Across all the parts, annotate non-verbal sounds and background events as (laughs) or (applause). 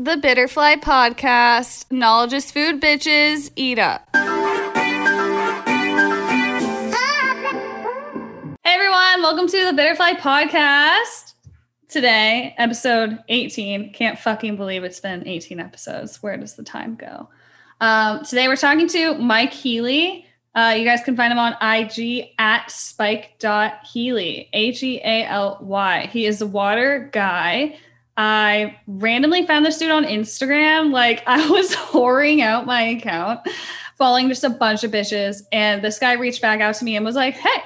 the Bitterfly Podcast. Knowledge is food, bitches. Eat up. Hey everyone, welcome to the Bitterfly Podcast. Today, episode 18. Can't fucking believe it's been 18 episodes. Where does the time go? Um, today, we're talking to Mike Healy. Uh, you guys can find him on IG at spike.healy, H E A L Y. He is the water guy. I randomly found this dude on Instagram. Like, (laughs) I was whoring out my account, following just a bunch of bitches. And this guy reached back out to me and was like, Hey,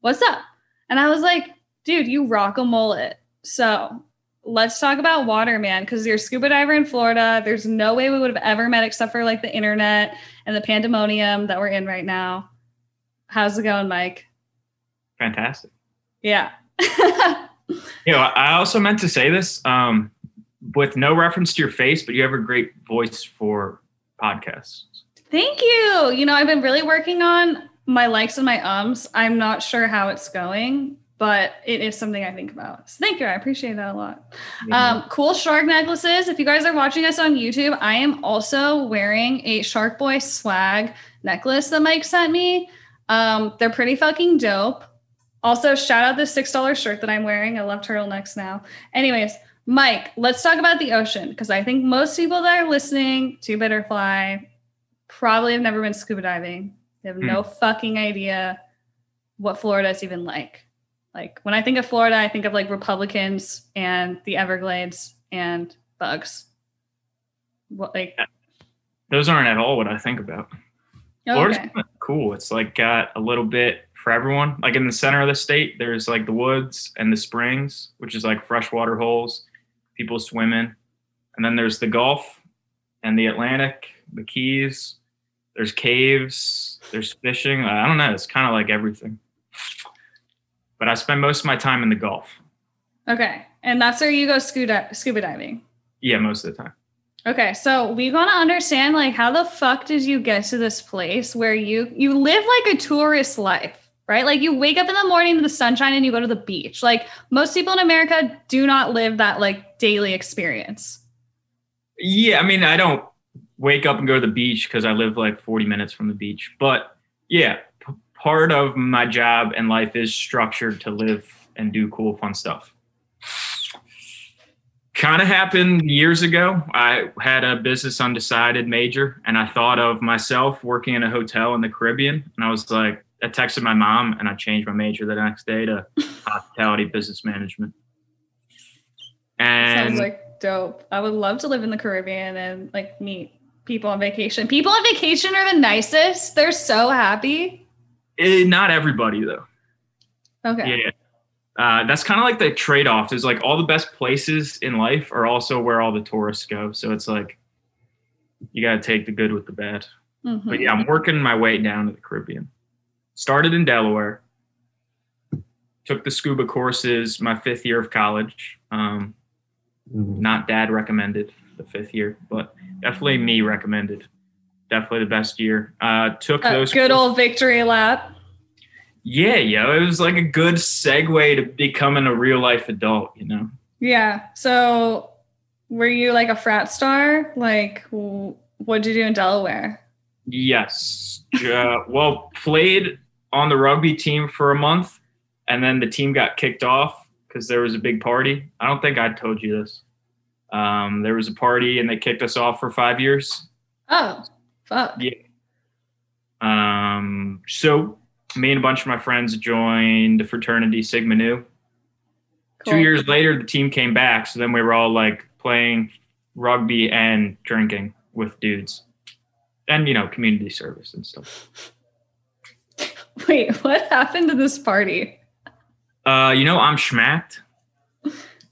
what's up? And I was like, Dude, you rock a mullet. So let's talk about water, man, because you're a scuba diver in Florida. There's no way we would have ever met except for like the internet and the pandemonium that we're in right now. How's it going, Mike? Fantastic. Yeah. (laughs) (laughs) you know, I also meant to say this um, with no reference to your face, but you have a great voice for podcasts. Thank you. You know, I've been really working on my likes and my ums. I'm not sure how it's going, but it is something I think about. So thank you. I appreciate that a lot. Um, cool shark necklaces. If you guys are watching us on YouTube, I am also wearing a Shark Boy swag necklace that Mike sent me. Um, they're pretty fucking dope. Also, shout out the $6 shirt that I'm wearing. I love turtlenecks now. Anyways, Mike, let's talk about the ocean because I think most people that are listening to Butterfly probably have never been scuba diving. They have no hmm. fucking idea what Florida is even like. Like when I think of Florida, I think of like Republicans and the Everglades and bugs. What like Those aren't at all what I think about. Florida's kind of cool. It's like got a little bit for everyone. Like in the center of the state, there's like the woods and the springs, which is like freshwater holes, people swimming. And then there's the Gulf and the Atlantic, the Keys. There's caves, there's fishing. I don't know. It's kind of like everything. But I spend most of my time in the Gulf. Okay. And that's where you go scuba, scuba diving. Yeah, most of the time. Okay, so we want to understand like how the fuck did you get to this place where you you live like a tourist life, right? Like you wake up in the morning to the sunshine and you go to the beach. Like most people in America do not live that like daily experience. Yeah, I mean, I don't wake up and go to the beach because I live like 40 minutes from the beach. But yeah, p- part of my job and life is structured to live and do cool, fun stuff kind of happened years ago. I had a business undecided major, and I thought of myself working in a hotel in the Caribbean. And I was like, I texted my mom, and I changed my major the next day to (laughs) hospitality business management. And sounds like dope. I would love to live in the Caribbean and like meet people on vacation. People on vacation are the nicest. They're so happy. It, not everybody though. Okay. Yeah. Uh, that's kind of like the trade-off is like all the best places in life are also where all the tourists go so it's like you got to take the good with the bad mm-hmm. but yeah i'm working my way down to the caribbean started in delaware took the scuba courses my fifth year of college um, mm-hmm. not dad recommended the fifth year but definitely me recommended definitely the best year uh, took uh, those good courses. old victory lap yeah, yo, it was like a good segue to becoming a real life adult, you know? Yeah. So were you like a frat star? Like, what did you do in Delaware? Yes. uh, well, played on the rugby team for a month, and then the team got kicked off because there was a big party. I don't think I told you this. Um, there was a party, and they kicked us off for five years. Oh, fuck. Yeah. Um, so me and a bunch of my friends joined the fraternity Sigma Nu. Cool. Two years later, the team came back. So then we were all like playing rugby and drinking with dudes, and you know, community service and stuff. (laughs) Wait, what happened to this party? Uh, you know, I'm Shmacked.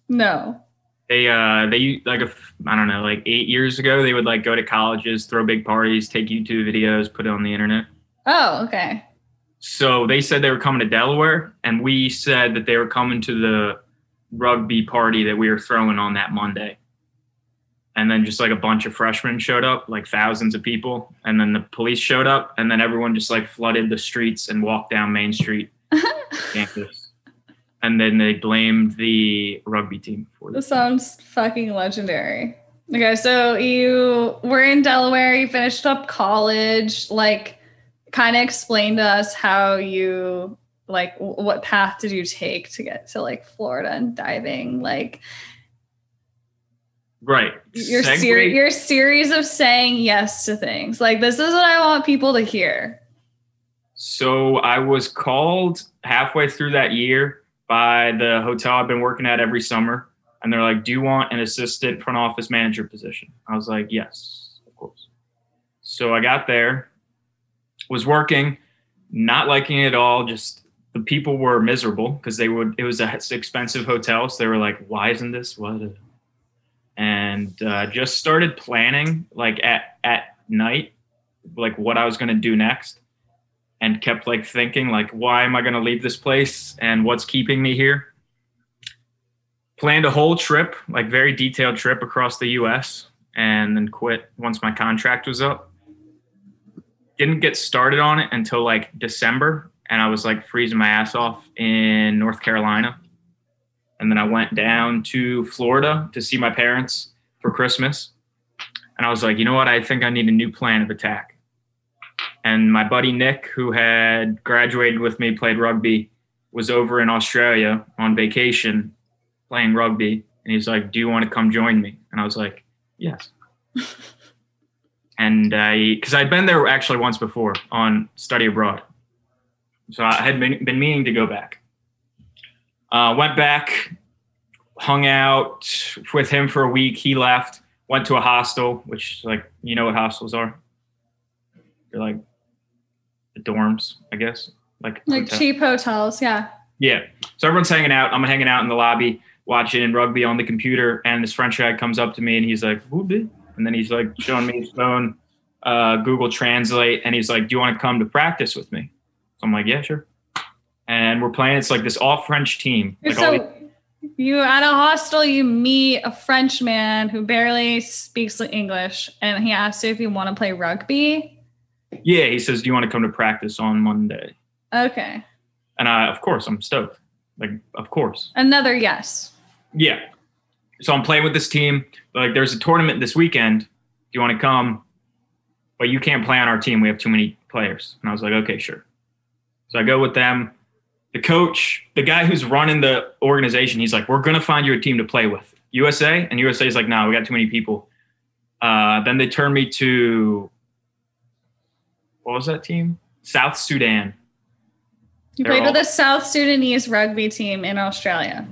No. They uh they like a I don't know like eight years ago they would like go to colleges, throw big parties, take YouTube videos, put it on the internet. Oh, okay. So they said they were coming to Delaware, and we said that they were coming to the rugby party that we were throwing on that Monday. And then just like a bunch of freshmen showed up, like thousands of people. And then the police showed up, and then everyone just like flooded the streets and walked down Main Street (laughs) campus. And then they blamed the rugby team for this. This sounds fucking legendary. Okay, so you were in Delaware, you finished up college, like kind of explain to us how you like what path did you take to get to like Florida and diving like right your ser- your series of saying yes to things like this is what I want people to hear so I was called halfway through that year by the hotel I've been working at every summer and they're like, "Do you want an assistant front office manager position?" I was like, "Yes, of course." So I got there, was working, not liking it at all. Just the people were miserable because they would. It was a expensive hotel, so they were like, "Why isn't this what?" And uh, just started planning like at at night, like what I was going to do next, and kept like thinking like, "Why am I going to leave this place? And what's keeping me here?" planned a whole trip, like very detailed trip across the US, and then quit once my contract was up. Didn't get started on it until like December, and I was like freezing my ass off in North Carolina. And then I went down to Florida to see my parents for Christmas. And I was like, you know what? I think I need a new plan of attack. And my buddy Nick, who had graduated with me, played rugby, was over in Australia on vacation playing rugby, and he's like, "Do you want to come join me?" And I was like, "Yes." (laughs) and I, because I'd been there actually once before on study abroad, so I had been, been meaning to go back. Uh, went back, hung out with him for a week. He left, went to a hostel, which like you know what hostels are. They're like the dorms, I guess. Like like hotel. cheap hotels, yeah. Yeah. So everyone's hanging out. I'm hanging out in the lobby watching rugby on the computer, and this French guy comes up to me and he's like, and then he's like showing me his phone, uh, Google Translate, and he's like, "Do you want to come to practice with me?" So I'm like, "Yeah, sure." And we're playing. It's like this all French team. Like so these- you at a hostel, you meet a French man who barely speaks English, and he asks you if you want to play rugby. Yeah, he says, "Do you want to come to practice on Monday?" Okay. And I, of course, I'm stoked. Like, of course. Another yes. Yeah. So I'm playing with this team. Like, there's a tournament this weekend. Do you want to come? But you can't play on our team. We have too many players. And I was like, okay, sure. So I go with them. The coach, the guy who's running the organization, he's like, we're going to find you a team to play with. USA? And USA is like, no, we got too many people. Uh, then they turn me to, what was that team? South Sudan. You played all, with the South Sudanese rugby team in Australia.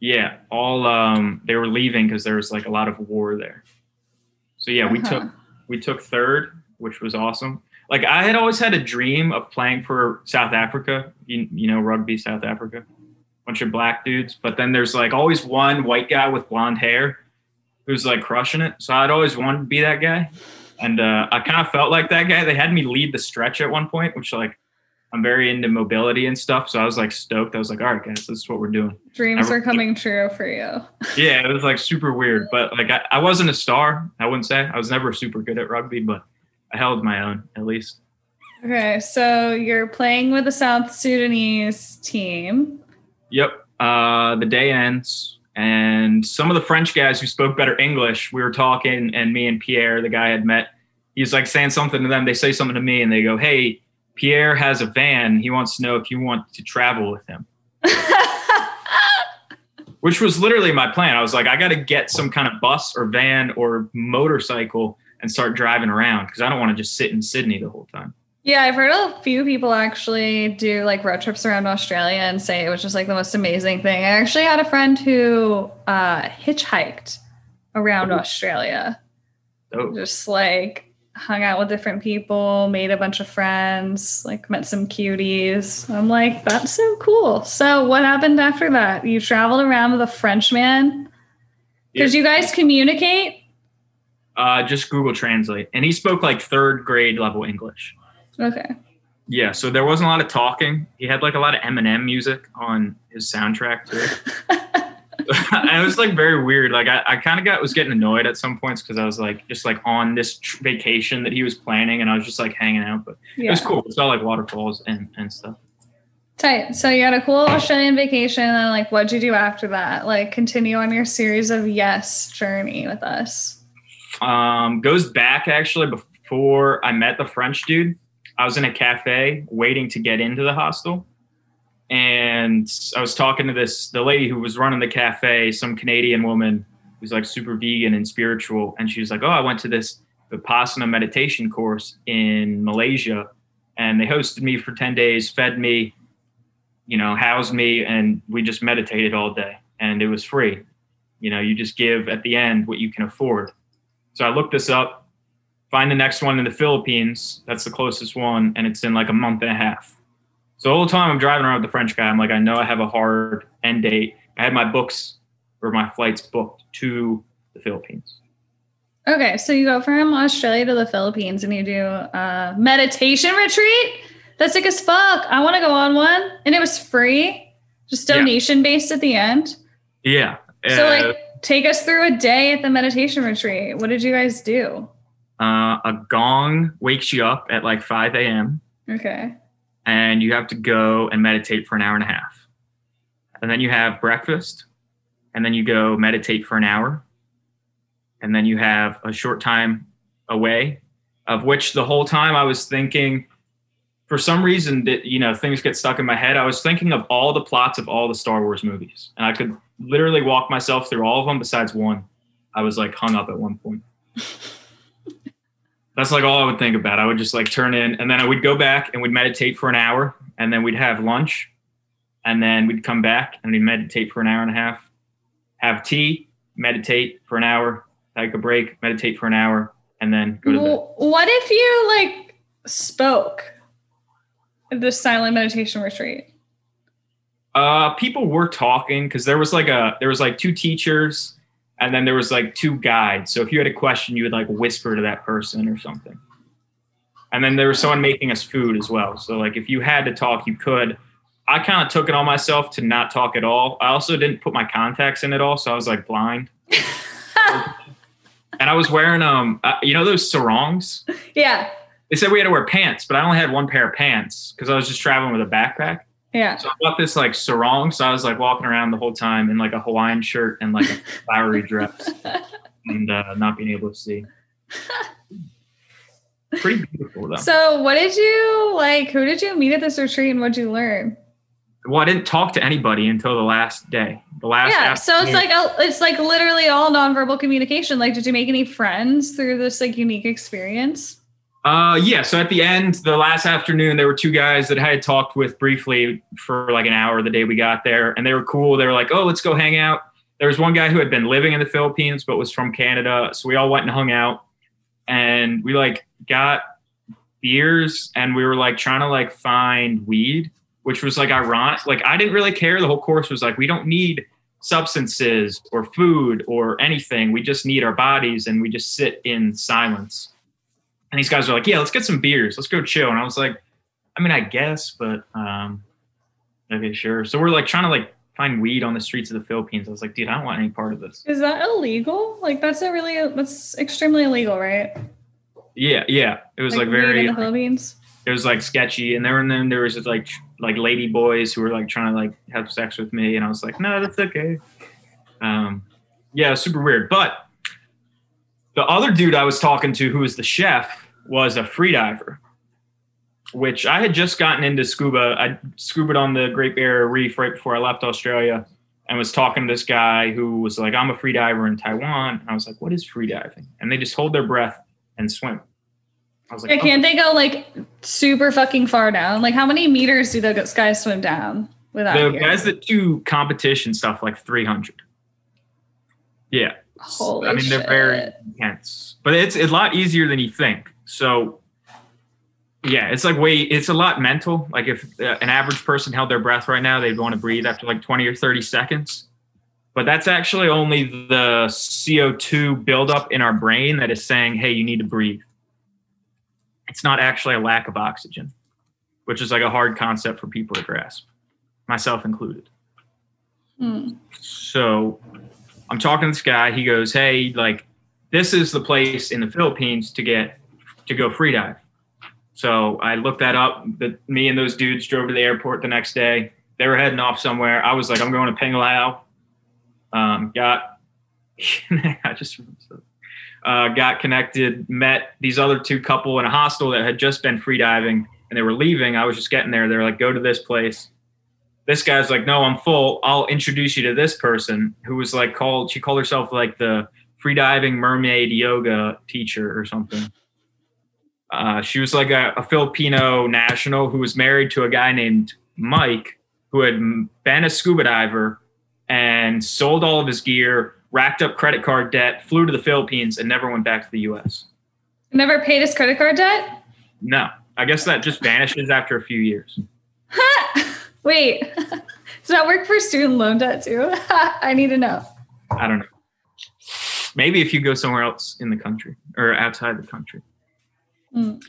Yeah, all um, they were leaving because there was like a lot of war there. So yeah, uh-huh. we took we took third, which was awesome. Like I had always had a dream of playing for South Africa. You, you know, rugby South Africa, bunch of black dudes. But then there's like always one white guy with blonde hair who's like crushing it. So I'd always wanted to be that guy, and uh, I kind of felt like that guy. They had me lead the stretch at one point, which like I'm very into mobility and stuff. So I was like stoked. I was like, all right, guys, this is what we're doing. Dreams are coming true for you. (laughs) yeah, it was like super weird. But like I, I wasn't a star, I wouldn't say. I was never super good at rugby, but I held my own at least. Okay, so you're playing with the South Sudanese team. Yep. Uh, the day ends, and some of the French guys who spoke better English, we were talking, and me and Pierre, the guy I had met, he's like saying something to them. They say something to me, and they go, "Hey, Pierre has a van. He wants to know if you want to travel with him. (laughs) Which was literally my plan. I was like, I got to get some kind of bus or van or motorcycle and start driving around because I don't want to just sit in Sydney the whole time. Yeah, I've heard a few people actually do like road trips around Australia and say it was just like the most amazing thing. I actually had a friend who uh, hitchhiked around oh. Australia. Oh. Just like hung out with different people, made a bunch of friends, like met some cuties. I'm like, that's so cool. So what happened after that? You traveled around with a Frenchman? Did you guys communicate? Uh, just Google Translate. And he spoke like third grade level English. Okay. Yeah, so there wasn't a lot of talking. He had like a lot of Eminem music on his soundtrack too. (laughs) (laughs) it was like very weird. Like I, I kind of got was getting annoyed at some points because I was like just like on this tr- vacation that he was planning, and I was just like hanging out. But yeah. it was cool. It's all like waterfalls and and stuff. Tight. So you had a cool Australian vacation, and like, what'd you do after that? Like, continue on your series of yes journey with us. Um, goes back actually before I met the French dude. I was in a cafe waiting to get into the hostel. And I was talking to this the lady who was running the cafe, some Canadian woman who's like super vegan and spiritual. And she was like, Oh, I went to this Vipassana meditation course in Malaysia and they hosted me for 10 days, fed me, you know, housed me, and we just meditated all day. And it was free. You know, you just give at the end what you can afford. So I looked this up, find the next one in the Philippines. That's the closest one, and it's in like a month and a half. So the whole time I'm driving around with the French guy, I'm like, I know I have a hard end date. I had my books or my flights booked to the Philippines. Okay, so you go from Australia to the Philippines and you do a meditation retreat. That's sick as fuck. I want to go on one, and it was free, just donation yeah. based at the end. Yeah. So uh, like, take us through a day at the meditation retreat. What did you guys do? Uh, a gong wakes you up at like 5 a.m. Okay. And you have to go and meditate for an hour and a half. And then you have breakfast. And then you go meditate for an hour. And then you have a short time away, of which the whole time I was thinking, for some reason that you know things get stuck in my head. I was thinking of all the plots of all the Star Wars movies, and I could literally walk myself through all of them besides one. I was like hung up at one point. (laughs) That's like all I would think about. I would just like turn in and then I would go back and we'd meditate for an hour and then we'd have lunch and then we'd come back and we'd meditate for an hour and a half, have tea, meditate for an hour, take a break, meditate for an hour, and then go to bed. What if you like spoke at this silent meditation retreat? Uh, people were talking because there was like a there was like two teachers and then there was like two guides. So if you had a question, you would like whisper to that person or something. And then there was someone making us food as well. So like if you had to talk, you could. I kind of took it on myself to not talk at all. I also didn't put my contacts in at all, so I was like blind. (laughs) and I was wearing um, uh, you know those sarongs. Yeah. They said we had to wear pants, but I only had one pair of pants because I was just traveling with a backpack. Yeah. So I bought this like sarong. So I was like walking around the whole time in like a Hawaiian shirt and like a flowery dress (laughs) and uh, not being able to see. Pretty beautiful though. So what did you like? Who did you meet at this retreat and what did you learn? Well, I didn't talk to anybody until the last day. The last yeah. So it's like a, it's like literally all nonverbal communication. Like, did you make any friends through this like unique experience? Uh, yeah. So at the end, the last afternoon, there were two guys that I had talked with briefly for like an hour the day we got there, and they were cool. They were like, "Oh, let's go hang out." There was one guy who had been living in the Philippines but was from Canada, so we all went and hung out, and we like got beers, and we were like trying to like find weed, which was like ironic. Like I didn't really care. The whole course was like, we don't need substances or food or anything. We just need our bodies, and we just sit in silence and these guys are like, yeah, let's get some beers. Let's go chill. And I was like, I mean, I guess, but um, okay, sure. So we're like trying to like find weed on the streets of the Philippines. I was like, dude, I don't want any part of this. Is that illegal? Like that's a really that's extremely illegal, right? Yeah, yeah. It was like, like very in the Philippines. It was like sketchy, and there and then there was just like like lady boys who were like trying to like have sex with me, and I was like, no, that's okay. Um, yeah, super weird. But the other dude I was talking to, who was the chef, was a freediver, which I had just gotten into scuba. I scuba on the Great Barrier Reef right before I left Australia and was talking to this guy who was like, I'm a freediver in Taiwan. And I was like, what is freediving? And they just hold their breath and swim. I was like, yeah, oh. can't oh. they go like super fucking far down? Like, how many meters do those guys swim down without? The guys that do competition stuff like 300. Yeah. Holy I mean, they're very intense, but it's, it's a lot easier than you think. So, yeah, it's like way, it's a lot mental. Like if uh, an average person held their breath right now, they'd want to breathe after like 20 or 30 seconds. But that's actually only the CO2 buildup in our brain that is saying, hey, you need to breathe. It's not actually a lack of oxygen, which is like a hard concept for people to grasp, myself included. Mm. So I'm talking to this guy. He goes, "Hey, like this is the place in the Philippines to get to go free dive." So I looked that up. Me and those dudes drove to the airport the next day. They were heading off somewhere. I was like, "I'm going to Panglao." Um, got (laughs) I just uh, got connected, met these other two couple in a hostel that had just been free diving, and they were leaving. I was just getting there. They're like, go to this place. This guy's like, no, I'm full. I'll introduce you to this person who was like called, she called herself like the freediving mermaid yoga teacher or something. Uh, she was like a, a Filipino national who was married to a guy named Mike who had been a scuba diver and sold all of his gear, racked up credit card debt, flew to the Philippines, and never went back to the U.S. Never paid his credit card debt? No. I guess that just vanishes after a few years. (laughs) Wait, (laughs) does that work for student loan debt too? (laughs) I need to know. I don't know. Maybe if you go somewhere else in the country or outside the country. Mm.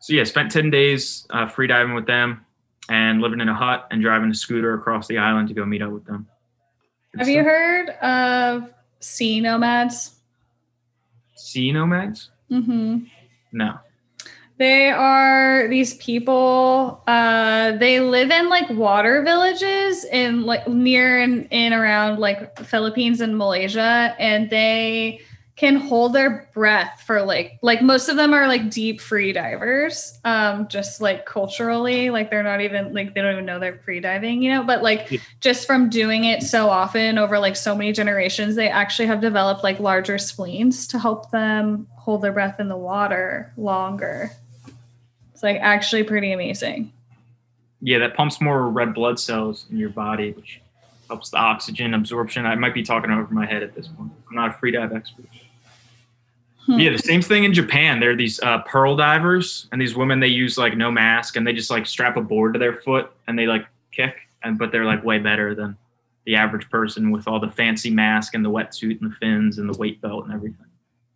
So yeah, spent 10 days uh, free diving with them and living in a hut and driving a scooter across the island to go meet up with them. Good Have stuff. you heard of sea nomads? Sea nomads? Mm-hmm. No. They are these people. Uh, they live in like water villages in like near and in around like Philippines and Malaysia, and they can hold their breath for like like most of them are like deep free divers um just like culturally like they're not even like they don't even know they're free diving you know but like yeah. just from doing it so often over like so many generations they actually have developed like larger spleens to help them hold their breath in the water longer it's like actually pretty amazing yeah that pumps more red blood cells in your body which helps the oxygen absorption i might be talking over my head at this point i'm not a free dive expert Hmm. Yeah, the same thing in Japan. There are these uh, pearl divers, and these women they use like no mask, and they just like strap a board to their foot, and they like kick, and but they're like way better than the average person with all the fancy mask and the wetsuit and the fins and the weight belt and everything.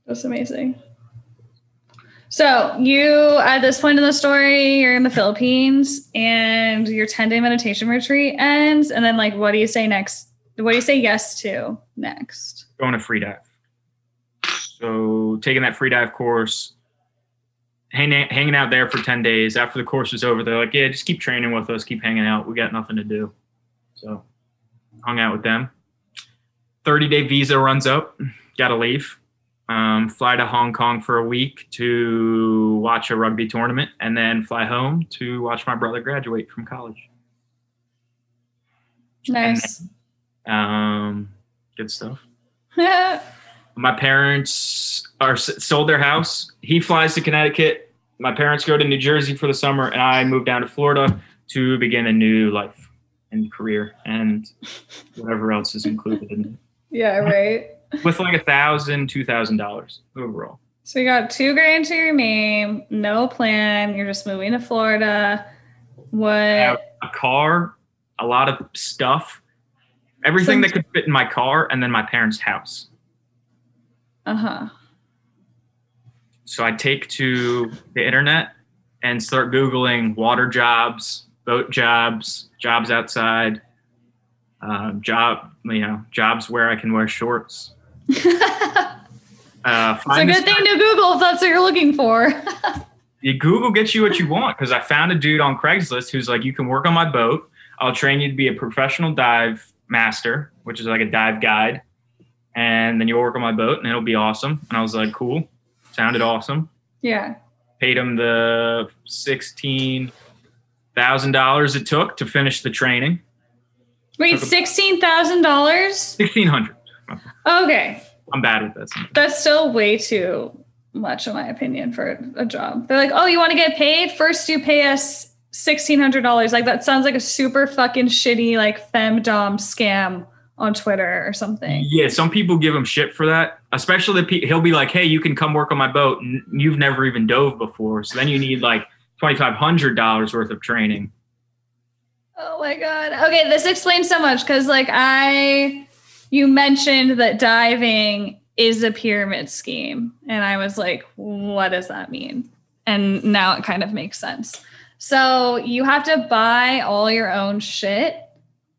That's amazing. So you at this point in the story, you're in the Philippines, and your 10 day meditation retreat ends, and then like, what do you say next? What do you say yes to next? Going to free dive. So taking that free dive course, hanging hanging out there for ten days. After the course was over, they're like, "Yeah, just keep training with us, keep hanging out. We got nothing to do." So hung out with them. Thirty day visa runs up. Got to leave. Um, fly to Hong Kong for a week to watch a rugby tournament, and then fly home to watch my brother graduate from college. Nice. Then, um, good stuff. (laughs) my parents are sold their house. He flies to Connecticut. My parents go to New Jersey for the summer, and I move down to Florida to begin a new life and career and whatever else is included in it. (laughs) Yeah, right. With like a thousand, two thousand dollars overall. So you got two grand to your name, no plan. You're just moving to Florida. What? a car, a lot of stuff, everything that could fit in my car, and then my parents' house. Uh huh. So I take to the internet and start Googling water jobs, boat jobs, jobs outside, uh, job, you know, jobs where I can wear shorts. Uh, it's a good thing to Google if that's what you're looking for. yeah, Google gets you what you want because I found a dude on Craigslist who's like, you can work on my boat. I'll train you to be a professional dive master, which is like a dive guide and then you'll work on my boat and it'll be awesome. And I was like, cool. Sounded awesome. Yeah. Paid him the sixteen thousand dollars it took to finish the training. Wait, sixteen thousand dollars? Sixteen hundred. Okay. I'm bad with this. That's still way too much, in my opinion, for a job. They're like, oh, you want to get paid? First, you pay us sixteen hundred dollars. Like that sounds like a super fucking shitty like femdom scam on Twitter or something. Yeah, some people give him shit for that. Especially the pe- he'll be like, "Hey, you can come work on my boat, and you've never even dove before." So then you need like twenty five hundred dollars worth of training. Oh my god. Okay, this explains so much because like I, you mentioned that diving is a pyramid scheme, and I was like, what does that mean? And now it kind of makes sense. So you have to buy all your own shit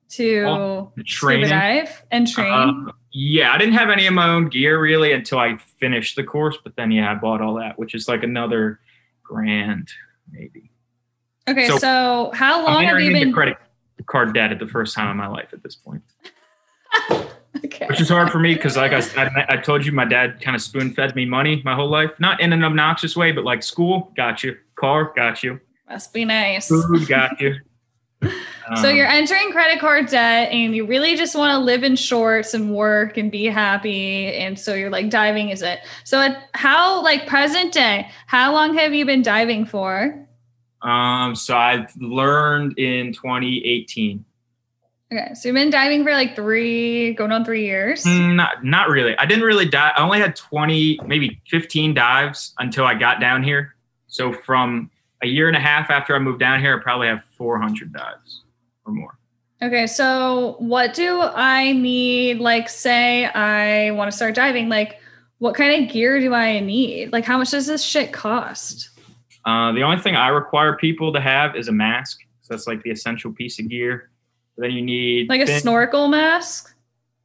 to oh, scuba dive and train? Uh, yeah, I didn't have any of my own gear really until I finished the course, but then yeah, I bought all that, which is like another grand maybe. Okay, so, so how long have you been credit card debt at the first time in my life at this point? (laughs) okay. Which is hard for me because, like I, I, I, told you, my dad kind of spoon fed me money my whole life. Not in an obnoxious way, but like school, got you. Car, got you. Must be nice. Food, got you. (laughs) so you're entering credit card debt and you really just want to live in shorts and work and be happy. And so you're like, diving is it. So at how, like present day, how long have you been diving for? Um, so I've learned in 2018. Okay, so you've been diving for like three, going on three years. Mm, not, not really. I didn't really dive. I only had 20, maybe 15 dives until I got down here. So from a year and a half after I moved down here, I probably have 400 dives or more. Okay, so what do I need? Like, say I want to start diving. Like, what kind of gear do I need? Like, how much does this shit cost? Uh, the only thing I require people to have is a mask. So that's like the essential piece of gear. Then you need like a thin, snorkel mask.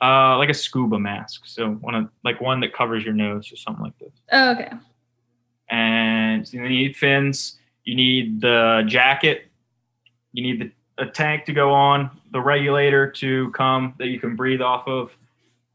Uh, like a scuba mask. So one of like one that covers your nose or something like this. Oh, okay. And you need fins. You need the jacket. You need the, a tank to go on, the regulator to come that you can breathe off of,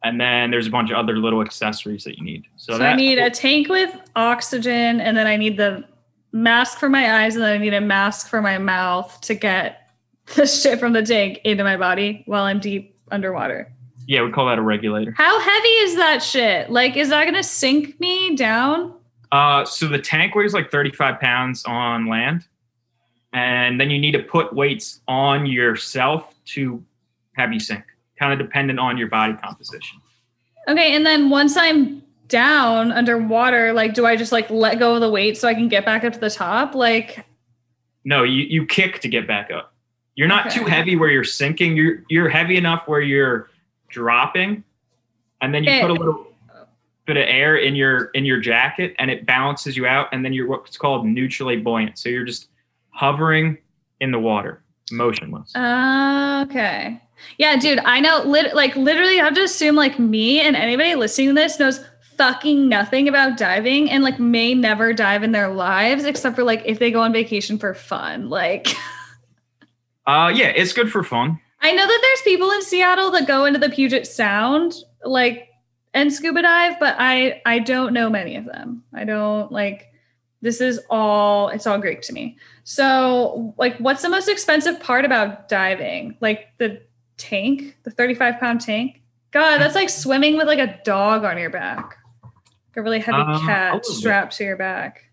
and then there's a bunch of other little accessories that you need. So, so that, I need a tank with oxygen, and then I need the mask for my eyes, and then I need a mask for my mouth to get the shit from the tank into my body while I'm deep underwater. Yeah, we call that a regulator. How heavy is that shit? Like, is that gonna sink me down? Uh, so the tank weighs like 35 pounds on land, and then you need to put weights on yourself to have you sink, kind of dependent on your body composition. Okay, and then once I'm down underwater, like, do I just like let go of the weight so I can get back up to the top? Like, no, you you kick to get back up. You're not okay. too heavy where you're sinking. You're you're heavy enough where you're dropping, and then you okay. put a little bit of air in your in your jacket and it balances you out and then you're what's called neutrally buoyant so you're just hovering in the water motionless uh, okay yeah dude i know lit- like literally i have to assume like me and anybody listening to this knows fucking nothing about diving and like may never dive in their lives except for like if they go on vacation for fun like (laughs) uh yeah it's good for fun i know that there's people in seattle that go into the puget sound like and scuba dive, but I I don't know many of them. I don't like this is all it's all Greek to me. So like what's the most expensive part about diving? Like the tank, the 35 pound tank? God, that's like swimming with like a dog on your back. Like a really heavy um, cat strapped to your back.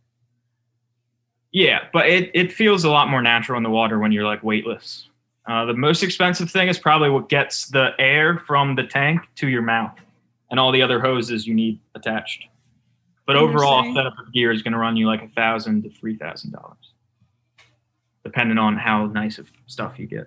Yeah, but it, it feels a lot more natural in the water when you're like weightless. Uh, the most expensive thing is probably what gets the air from the tank to your mouth and all the other hoses you need attached. But overall, setup of gear is going to run you like a thousand to three thousand dollars, depending on how nice of stuff you get.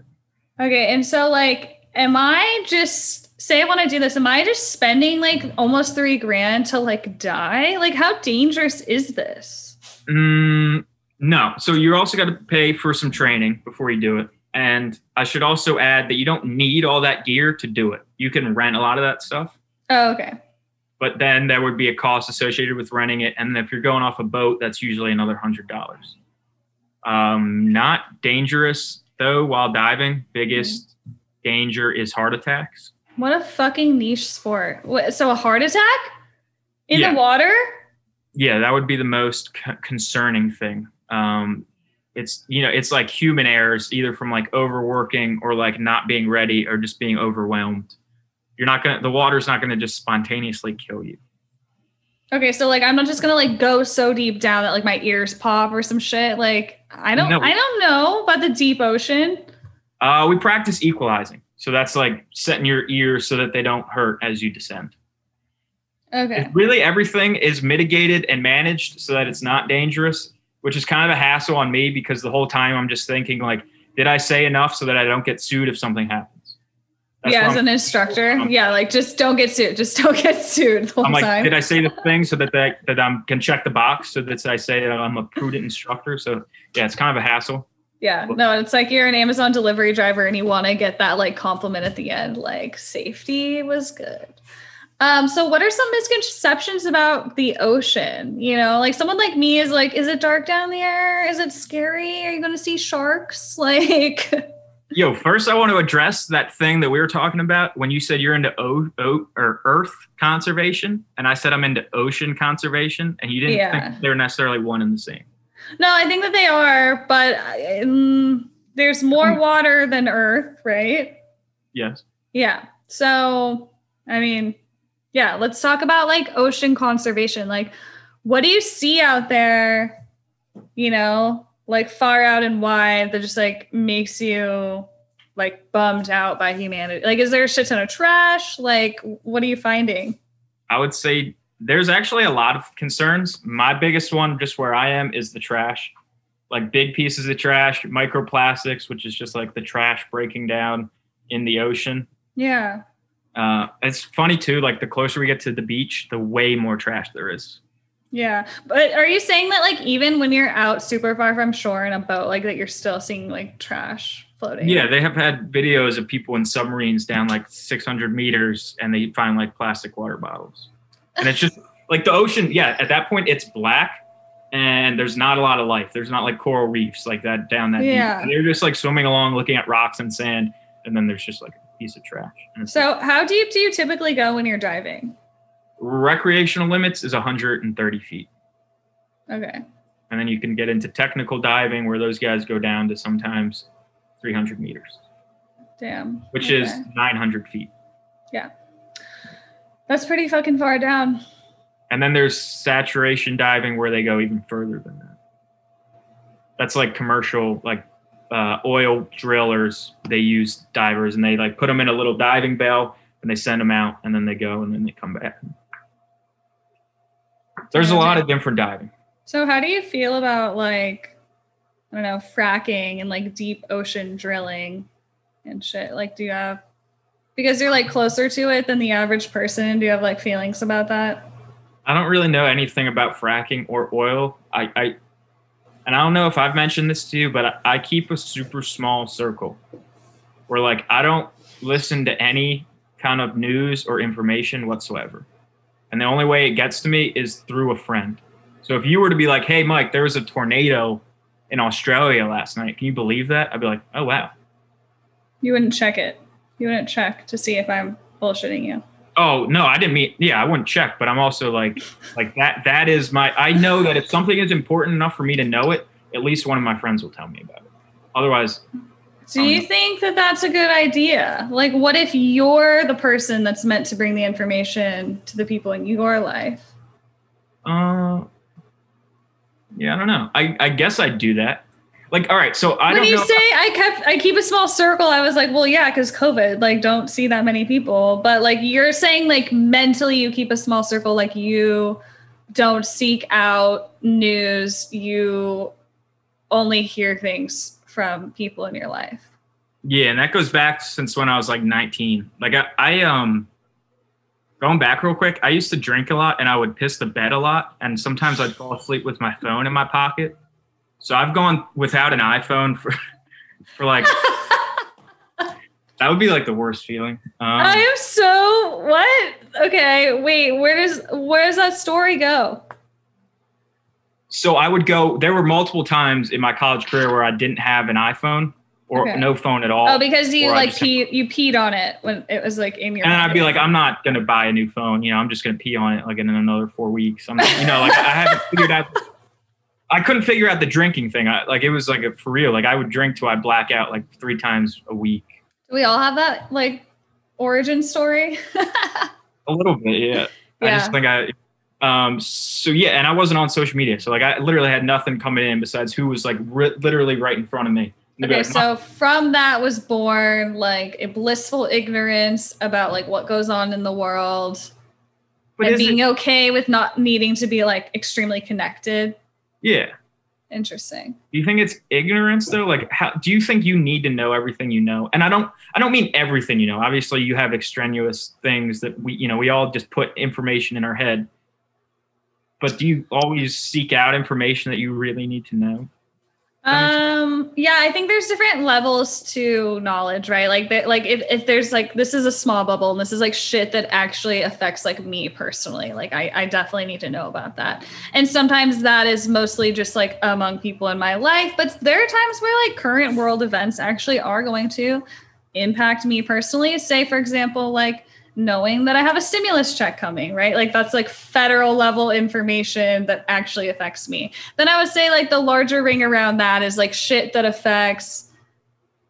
Okay, and so like, am I just say I want to do this? Am I just spending like almost three grand to like die? Like, how dangerous is this? Mm, no. So you're also got to pay for some training before you do it. And I should also add that you don't need all that gear to do it. You can rent a lot of that stuff. Oh, okay. But then there would be a cost associated with renting it, and if you're going off a boat, that's usually another hundred dollars. Um, not dangerous though while diving. Biggest mm-hmm. danger is heart attacks. What a fucking niche sport. So a heart attack in yeah. the water? Yeah, that would be the most c- concerning thing. Um, it's you know it's like human errors either from like overworking or like not being ready or just being overwhelmed you're not gonna the water's not gonna just spontaneously kill you. Okay, so like I'm not just gonna like go so deep down that like my ears pop or some shit. Like I don't no. I don't know about the deep ocean. Uh, we practice equalizing, so that's like setting your ears so that they don't hurt as you descend. Okay. really, everything is mitigated and managed so that it's not dangerous, which is kind of a hassle on me because the whole time I'm just thinking like, did I say enough so that I don't get sued if something happens? That's yeah, as an instructor. Yeah, like just don't get sued. Just don't get sued the whole I'm like, time. did I say the thing so that they, that I can check the box so that I say that I'm a prudent instructor? So yeah, it's kind of a hassle. Yeah, no, it's like you're an Amazon delivery driver and you want to get that like compliment at the end, like safety was good. Um, so what are some misconceptions about the ocean? You know, like someone like me is like, is it dark down there? Is it scary? Are you going to see sharks? (laughs) Like, Yo, first I want to address that thing that we were talking about when you said you're into o, o or Earth conservation, and I said I'm into ocean conservation, and you didn't Yeah. think they're necessarily one and the same. No, I think that they are, but um, there's more Hmm. water than Earth, right? Yes. Yeah. So, I mean, yeah, let's talk about like ocean conservation. Like, what do you see out there, you know, like far out and wide that just like makes you like bummed out by humanity? Like, is there a shit ton of trash? Like, what are you finding? I would say there's actually a lot of concerns. My biggest one, just where I am, is the trash. Like big pieces of trash, microplastics, which is just like the trash breaking down in the ocean. Yeah. Uh, it's funny too. Like the closer we get to the beach, the way more trash there is. Yeah. But are you saying that like even when you're out super far from shore in a boat, like that you're still seeing like trash floating? Yeah, they have had videos of people in submarines down like 600 meters, and they find like plastic water bottles, and it's just (laughs) like the ocean. Yeah, at that point, it's black, and there's not a lot of life. There's not like coral reefs like that down that Yeah. deep. They're just like swimming along, looking at rocks and sand, and then there's just like piece of trash. So how deep do you typically go when you're diving? recreational limits is 130 feet, Okay. and then you can get into technical diving where those guys go down to sometimes 300 meters, Damn. which is 900 feet. Yeah. That's pretty fucking far down. And then there's saturation diving where they go even further than that. That's like commercial, like uh, oil drillers. They use divers and they like put them in a little diving bell and they send them out and then they go and then they come back. There's a lot of different diving. So how do you feel about like I don't know, fracking and like deep ocean drilling and shit? Like do you have because you're like closer to it than the average person, do you have like feelings about that? I don't really know anything about fracking or oil. I, I and I don't know if I've mentioned this to you, but I, keep a super small circle where like I don't listen to any kind of news or information whatsoever. And the only way it gets to me is through a friend. So if you were to be like, "Hey, Mike, there was a tornado in Australia last night. Can you believe that?" I'd be like, "Oh wow." You wouldn't check it. You wouldn't check to see if I'm bullshitting you. Oh no, I didn't mean. Yeah, I wouldn't check, but I'm also like, like that. That is my. I know that if something is important enough for me to know it, at least one of my friends will tell me about it. Otherwise, Do you Um, think that that's a good idea? Like, what if you're the person that's meant to bring the information to the people in your life? uh, yeah, I don't know. I I guess I'd do that. Like, all right, so I when don't you know. say I kept I keep a small circle, I was like, well, yeah, because COVID, like, don't see that many people. But like, you're saying, like, mentally, you keep a small circle, like, you don't seek out news. You only hear things from people in your life. Yeah, and that goes back since when I was like 19. Like I, I um going back real quick, I used to drink a lot and I would piss the bed a lot and sometimes I'd fall asleep with my phone in my pocket. So I've gone without an iPhone for (laughs) for like (laughs) that would be like the worst feeling. Um, I am so what? Okay, wait. Where does where does that story go? so I would go there were multiple times in my college career where I didn't have an iPhone or Okay. no phone at all. Oh, because you like pee you peed on it when it was like in your. and then I'd be like, I'm not gonna buy a new phone. You know, I'm just gonna pee on it like in another four weeks. I'm, you know, like I haven't figured out. I couldn't figure out the drinking thing. I, like it was like a, for real. Like I would drink till I black out like three times a week. Do we all have that like origin story? A little bit, yeah. I just think I. Um. So yeah, and I wasn't on social media, so like I literally had nothing coming in besides who was like ri- literally right in front of me. And they'd be okay, so from that was born like a blissful ignorance about like what goes on in the world but and is it- being okay with not needing to be like extremely connected. Yeah. Interesting. Do you think it's ignorance though? Like, how do you think you need to know everything you know? And I don't, I don't mean everything you know. Obviously, you have extraneous things that we, you know, we all just put information in our head. But do you always seek out information that you really need to know? Um, yeah, I think there's different levels to knowledge, right? Like that, like if, if there's like this is a small bubble and this is like shit that actually affects like me personally. Like I, I definitely need to know about that. And sometimes that is mostly just like among people in my life, but there are times where like current world events actually are going to impact me personally. Say, for example, like knowing that I have a stimulus check coming, right? Like that's like federal level information that actually affects me. Then I would say like the larger ring around that is like shit that affects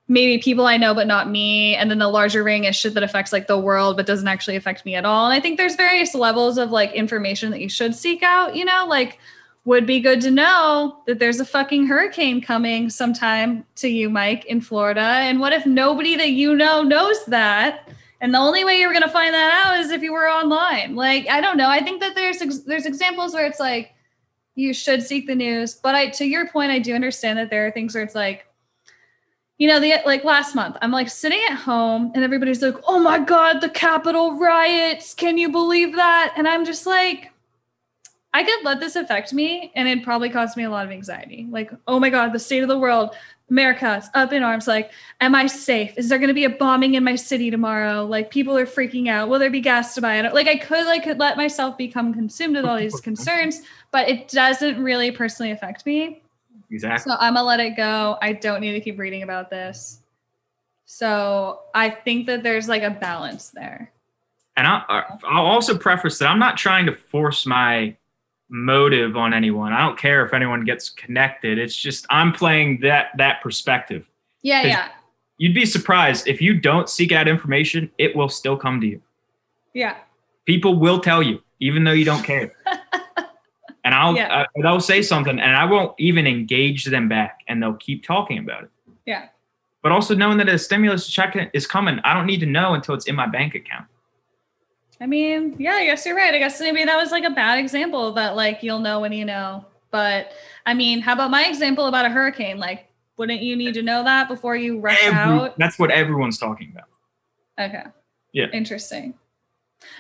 maybe people I know but not me. And then the larger ring is shit that affects like the world but doesn't actually affect me at all. And I think there's various levels of like information that you should seek out, you know, like would be good to know that there's a fucking hurricane coming sometime to you, Mike, in Florida. And what if nobody that you know knows that? And the only way you're going to find that out is if you were online. Like, I don't know. I think that there's there's examples where it's like you should seek the news, but I to your point, I do understand that there are things where it's like you know, the like last month, I'm like sitting at home and everybody's like, "Oh my god, the Capitol riots. Can you believe that?" And I'm just like I could let this affect me and it probably cause me a lot of anxiety. Like, "Oh my god, the state of the world. America's up in arms. Like, am I safe? Is there going to be a bombing in my city tomorrow? Like, people are freaking out. Will there be gas to buy? Like, I could like let myself become consumed with all these concerns, but it doesn't really personally affect me. Exactly. So I'm gonna let it go. I don't need to keep reading about this. So I think that there's like a balance there. And I'll, I'll also preface that I'm not trying to force my motive on anyone. I don't care if anyone gets connected. It's just I'm playing that that perspective. Yeah, yeah. You'd be surprised if you don't seek out information, it will still come to you. Yeah. People will tell you, even though you don't care. (laughs) and I'll yeah. uh, they'll say something, and I won't even engage them back, and they'll keep talking about it. Yeah. But also knowing that a stimulus check is coming, I don't need to know until it's in my bank account. I mean, yeah, I guess you're right. I guess maybe that was like a bad example that like you'll know when you know. But I mean, how about my example about a hurricane? Like, wouldn't you need to know that before you rush Every, out? That's what everyone's talking about. Okay. Yeah. Interesting.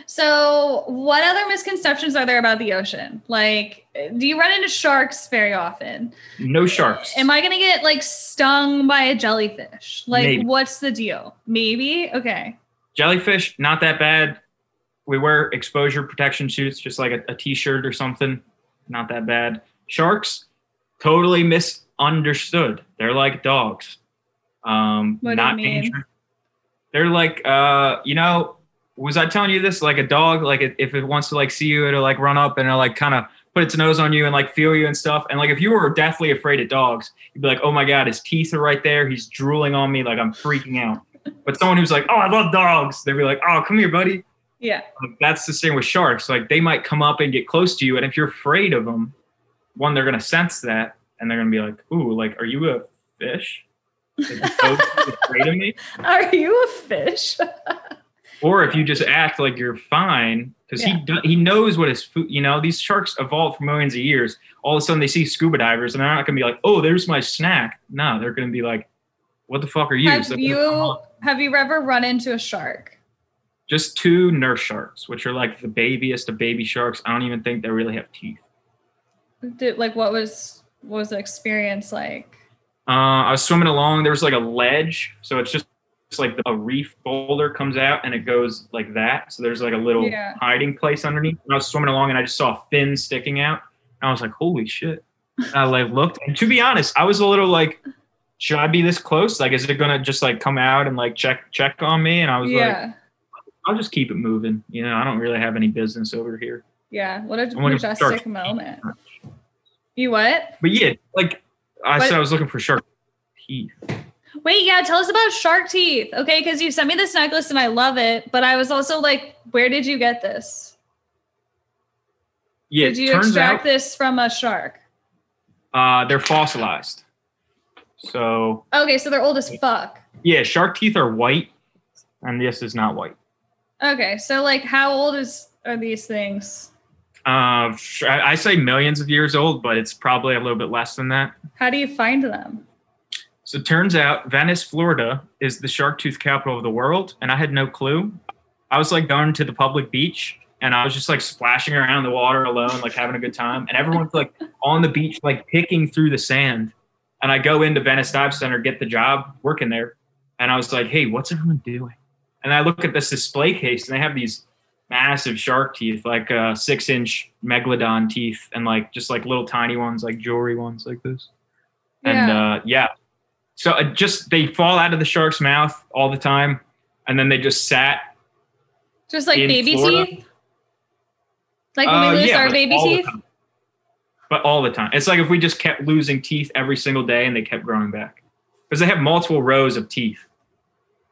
So, what other misconceptions are there about the ocean? Like, do you run into sharks very often? No sharks. Am I going to get like stung by a jellyfish? Like, Maybe. what's the deal? Maybe. Okay. Jellyfish, not that bad we wear exposure protection suits, just like a a t-shirt or something. Not that bad. Sharks, totally misunderstood. They're like dogs. Um, what not do you mean? Dangerous. They're like, uh, you know, was I telling you this? Like a dog, like if it wants to like see you, it'll like run up and it'll like kind of put its nose on you and like feel you and stuff. And like if you were deathly afraid of dogs, you'd be like, oh my god, his teeth are right there. He's drooling on me, like I'm freaking out. But someone who's like, oh, I love dogs, they'd be like, oh, come here, buddy. Yeah. That's the same with sharks. Like they might come up and get close to you, and if you're afraid of them, one, they're gonna sense that, and they're gonna be like, "Ooh, like, are you a fish? afraid of me? (laughs) Are you a fish?" (laughs) or if you just act like you're fine, because yeah. he he knows what his food. You know, these sharks evolved for millions of years. All of a sudden, they see scuba divers, and they're not gonna be like, "Oh, there's my snack." No, they're gonna be like, "What the fuck are you?" Have so you have you ever run into a shark? Just two nurse sharks, which are like the babiest of baby sharks. I don't even think they really have teeth. Did like what was what was the experience like? Uh, I was swimming along. There was like a ledge, so it's just it's like a reef boulder comes out and it goes like that. So there's like a little yeah. hiding place underneath. And I was swimming along and I just saw a fin sticking out. And I was like, holy shit. And I like looked and to be honest, I was a little like, should I be this close? Like, is it gonna just like come out and like check check on me? And I was yeah. like, I'll just keep it moving. You know, I don't really have any business over here. Yeah. What a majestic moment. You what? But yeah, like I what? said, I was looking for shark teeth. Wait, yeah, tell us about shark teeth. Okay, because you sent me this necklace and I love it, but I was also like, where did you get this? Yeah, did you extract out, this from a shark? Uh, they're fossilized. So okay, so they're old as fuck. Yeah, shark teeth are white, and this is not white. Okay, so like, how old is are these things? Uh, I say millions of years old, but it's probably a little bit less than that. How do you find them? So it turns out Venice, Florida is the shark tooth capital of the world, and I had no clue. I was like going to the public beach and I was just like splashing around the water alone, like having a good time. And everyone's like on the beach, like picking through the sand And I go into Venice Dive Center, get the job working there. And I was like, hey, what's everyone doing? And I look at this display case and they have these massive shark teeth, like uh, six inch megalodon teeth, and like just like little tiny ones, like jewelry ones like this. And Yeah. uh, yeah. So it just they fall out of the shark's mouth all the time. And then they just sat. Just like baby Florida? teeth? Like when Uh, we lose yeah, our baby teeth? But all the time. It's like if we just kept losing teeth every single day and they kept growing back. Because they have multiple rows of teeth.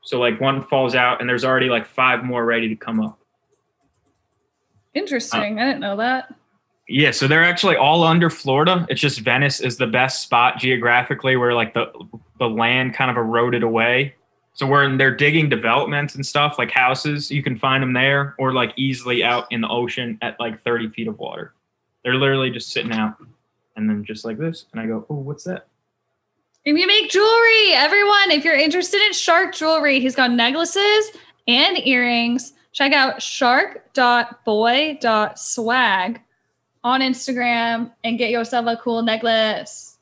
So like one falls out and there's already like five more ready to come up. Interesting. I didn't know that. Yeah, so they're actually all under Florida. It's just Venice is the best spot geographically where like the the land kind of eroded away. So where they're digging developments and stuff like houses, you can find them there or like easily out in the ocean at like 30 feet of water. They're literally just sitting out and then just like this. And I go, oh, what's that? And we make jewelry. Everyone, if you're interested in shark jewelry, he's got necklaces and earrings. Check out shark.boy.swag on Instagram and get yourself a cool necklace.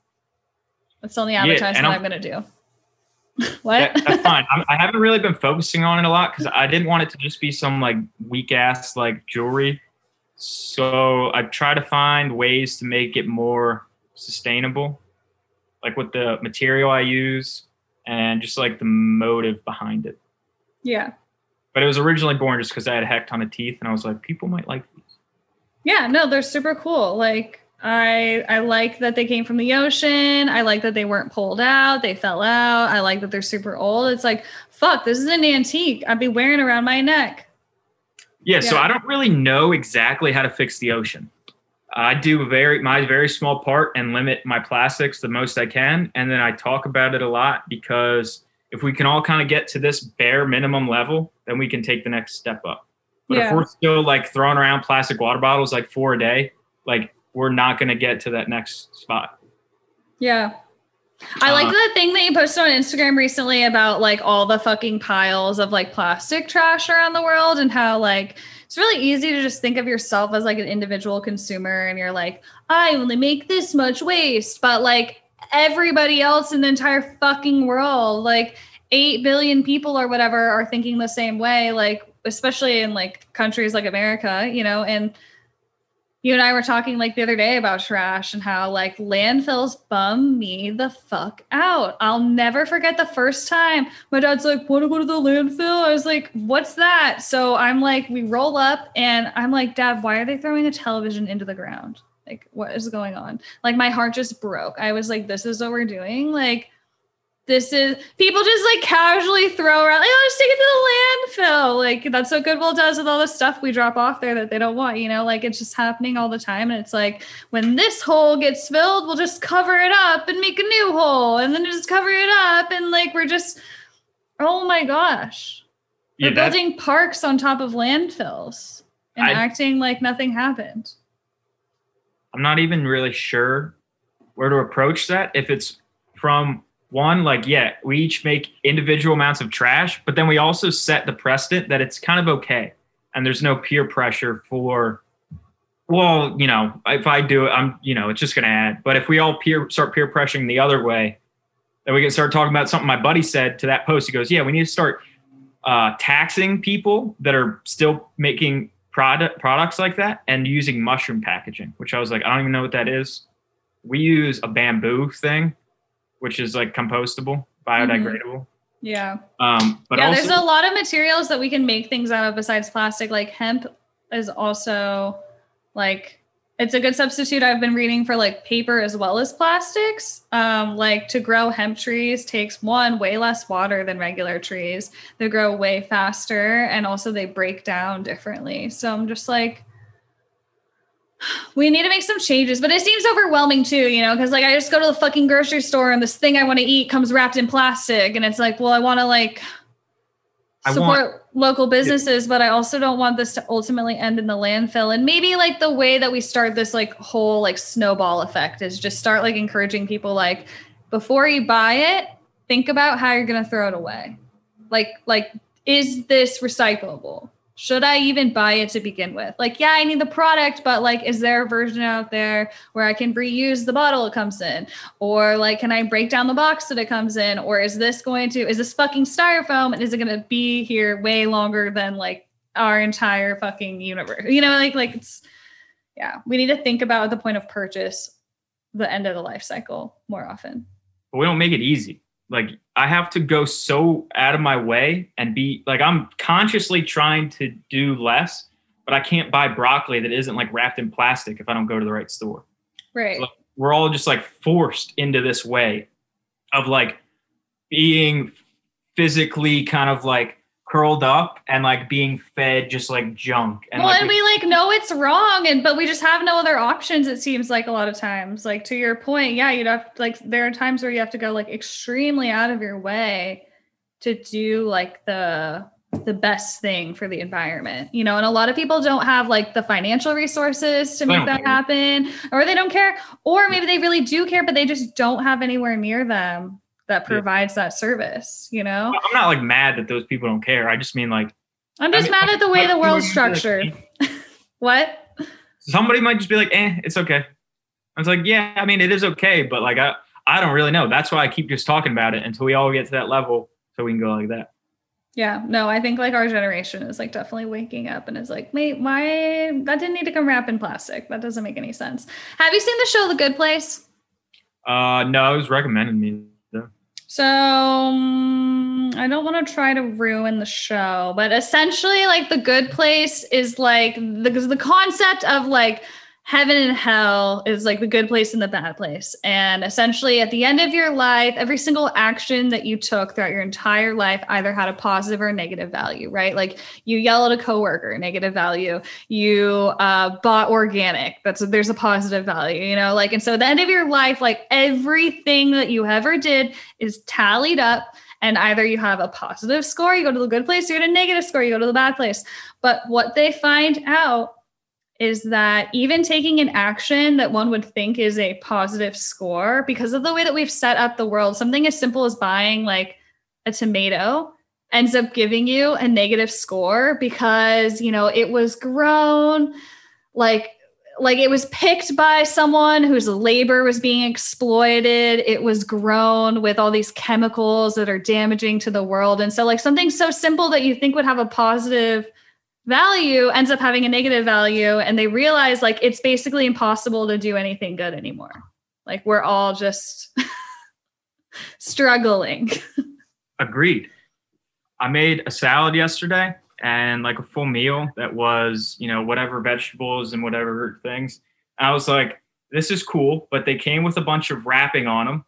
That's the only advertisement I'm, I'm- going to do. (laughs) what? Yeah, that's fine. I'm, I haven't really been focusing on it a lot because I didn't want it to just be some like weak ass like jewelry. So I try to find ways to make it more sustainable, like with the material I use and just like the motive behind it. yeah. But it was originally born just because I had a heck ton of teeth, and I was like, people might like these. Yeah, no, they're super cool. Like I I like that they came from the ocean. I like that they weren't pulled out, they fell out. I like that they're super old. It's like, fuck, this is an antique. I'd be wearing around my neck. Yeah, so I don't really know exactly how to fix the ocean. I do very my very small part and limit my plastics the most I can, and then I talk about it a lot because if we can all kind of get to this bare minimum level, then we can take the next step up. But Yeah. if we're still like throwing around plastic water bottles like four a day, like we're not going to get to that next spot. Yeah. I like Uh, the thing that you posted on Instagram recently about like all the fucking piles of like plastic trash around the world and how like it's really easy to just think of yourself as like an individual consumer and you're like, I only make this much waste, but like everybody else in the entire fucking world, like 8 billion people or whatever are thinking the same way, like especially in like countries like America, you know, and you and I were talking like the other day about trash and how like landfills bum me the fuck out. I'll never forget the first time my dad's like, want to go to the landfill? I was like, what's that? So I'm like, we roll up and I'm like, Dad, why are they throwing a television into the ground? Like, what is going on? Like, my heart just broke. I was like, this is what we're doing. Like, this is people just like casually throw around like oh just take it to the landfill. Like that's what goodwill does with all the stuff we drop off there that they don't want you know? Like it's just happening all the time and it's like when this hole gets filled we'll just cover it up and make a new hole and then just cover it up and like we're just oh my gosh. We're building parks on top of landfills and I- acting like nothing happened. I'm not even really sure where to approach that. If it's from one, like, yeah, we each make individual amounts of trash, but then we also set the precedent that it's kind of okay. And there's no peer pressure for, well, you know, if I do it, I'm, you know, it's just going to add. But if we all peer start peer pressuring the other way, then we can start talking about something my buddy said to that post. He goes, yeah, we need to start uh, taxing people that are still making product products like that and using mushroom packaging, which I was like, I don't even know what that is. We use a bamboo thing, which is like compostable, biodegradable. yeah Um, but yeah, also, there's a lot of materials that we can make things out of besides plastic. Like hemp is also like it's a good substitute. I've been reading for like paper as well as plastics. Um, like to grow hemp trees takes one way less water than regular trees. They grow way faster and also they break down differently. So I'm just like we need to make some changes, but it seems overwhelming too, you know, because like I just go to the fucking grocery store and this thing I want to eat comes wrapped in plastic, and it's like, well, I want to like support want- local businesses, but I also don't want this to ultimately end in the landfill. And maybe like the way that we start this like whole like snowball effect is just start like encouraging people like before you buy it, think about how you're gonna throw it away. Like like is this recyclable? Should I even buy it to begin with? Like, yeah, I need the product, but like, is there a version out there where I can reuse the bottle it comes in? Or like, can I break down the box that it comes in? Or is this going to, is this fucking styrofoam and is it going to be here way longer than like our entire fucking universe? You know, like, like it's, yeah, we need to think about the point of purchase, the end of the life cycle more often. But we don't make it easy like I have to go so out of my way and be like I'm consciously trying to do less, but I can't buy broccoli that isn't like wrapped in plastic if I don't go to the right store. Right. So, we're all just like forced into this way of like being physically kind of like curled up and like being fed just like junk. And well, like, and we like know it's wrong, and but we just have no other options. It seems like a lot of times. Like to your point, yeah, you'd have like there are times where you have to go like extremely out of your way to do like the the best thing for the environment you know and a lot of people don't have like the financial resources to make that care. happen or they don't care or maybe they really do care but they just don't have anywhere near them that provides yeah. that service, you know? I'm not like mad that those people don't care. I just mean like I'm just I mean, mad at the way the world's structured. (laughs) What? Somebody might just be like, eh, it's okay. I was like, yeah, I mean it is okay, but like I I don't really know. That's why I keep just talking about it until we all get to that level so we can go like that. Yeah, no, I think like our generation is like definitely waking up and is like, wait, why that didn't need to come wrapped in plastic? That doesn't make any sense. Have you seen the show The Good Place? Uh no, it was recommended me so um, I don't want to try to ruin the show, but essentially, like the good place is like the the concept of like heaven and hell is like the good place and the bad place. And essentially, at the end of your life, every single action that you took throughout your entire life either had a positive or negative value, right? Like you yell at a coworker, negative value. You uh, bought organic, that's there's a positive value, you know. Like, and so at the end of your life, like everything that you ever did is tallied up. And either you have a positive score, you go to the good place, you get a negative score, you go to the bad place. But what they find out is that even taking an action that one would think is a positive score, because of the way that we've set up the world, something as simple as buying like a tomato ends up giving you a negative score because, you know, it was grown like like it was picked by someone whose labor was being exploited. It was grown with all these chemicals that are damaging to the world. And so like something so simple that you think would have a positive value ends up having a negative value and they realize like it's basically impossible to do anything good anymore. Like we're all just (laughs) struggling. Agreed. I made a salad yesterday and like a full meal that was you know whatever vegetables and whatever things. I was like this is cool but they came with a bunch of wrapping on them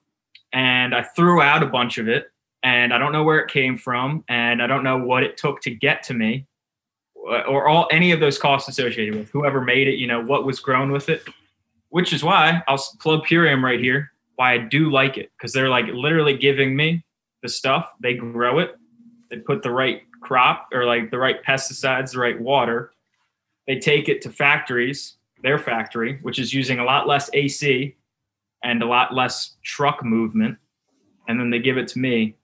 and i threw out a bunch of it and i don't know where it came from and i don't know what it took to get to me Uh, or all any of those costs associated with whoever made it, you know, what was grown with it. Which is why I'll plug Purium right here. Why I do like it because they're like literally giving me the stuff. They grow it. They put the right crop or like the right pesticides, the right water. They take it to factories, their factory, which is using a lot less AC and a lot less truck movement. And then they give it to me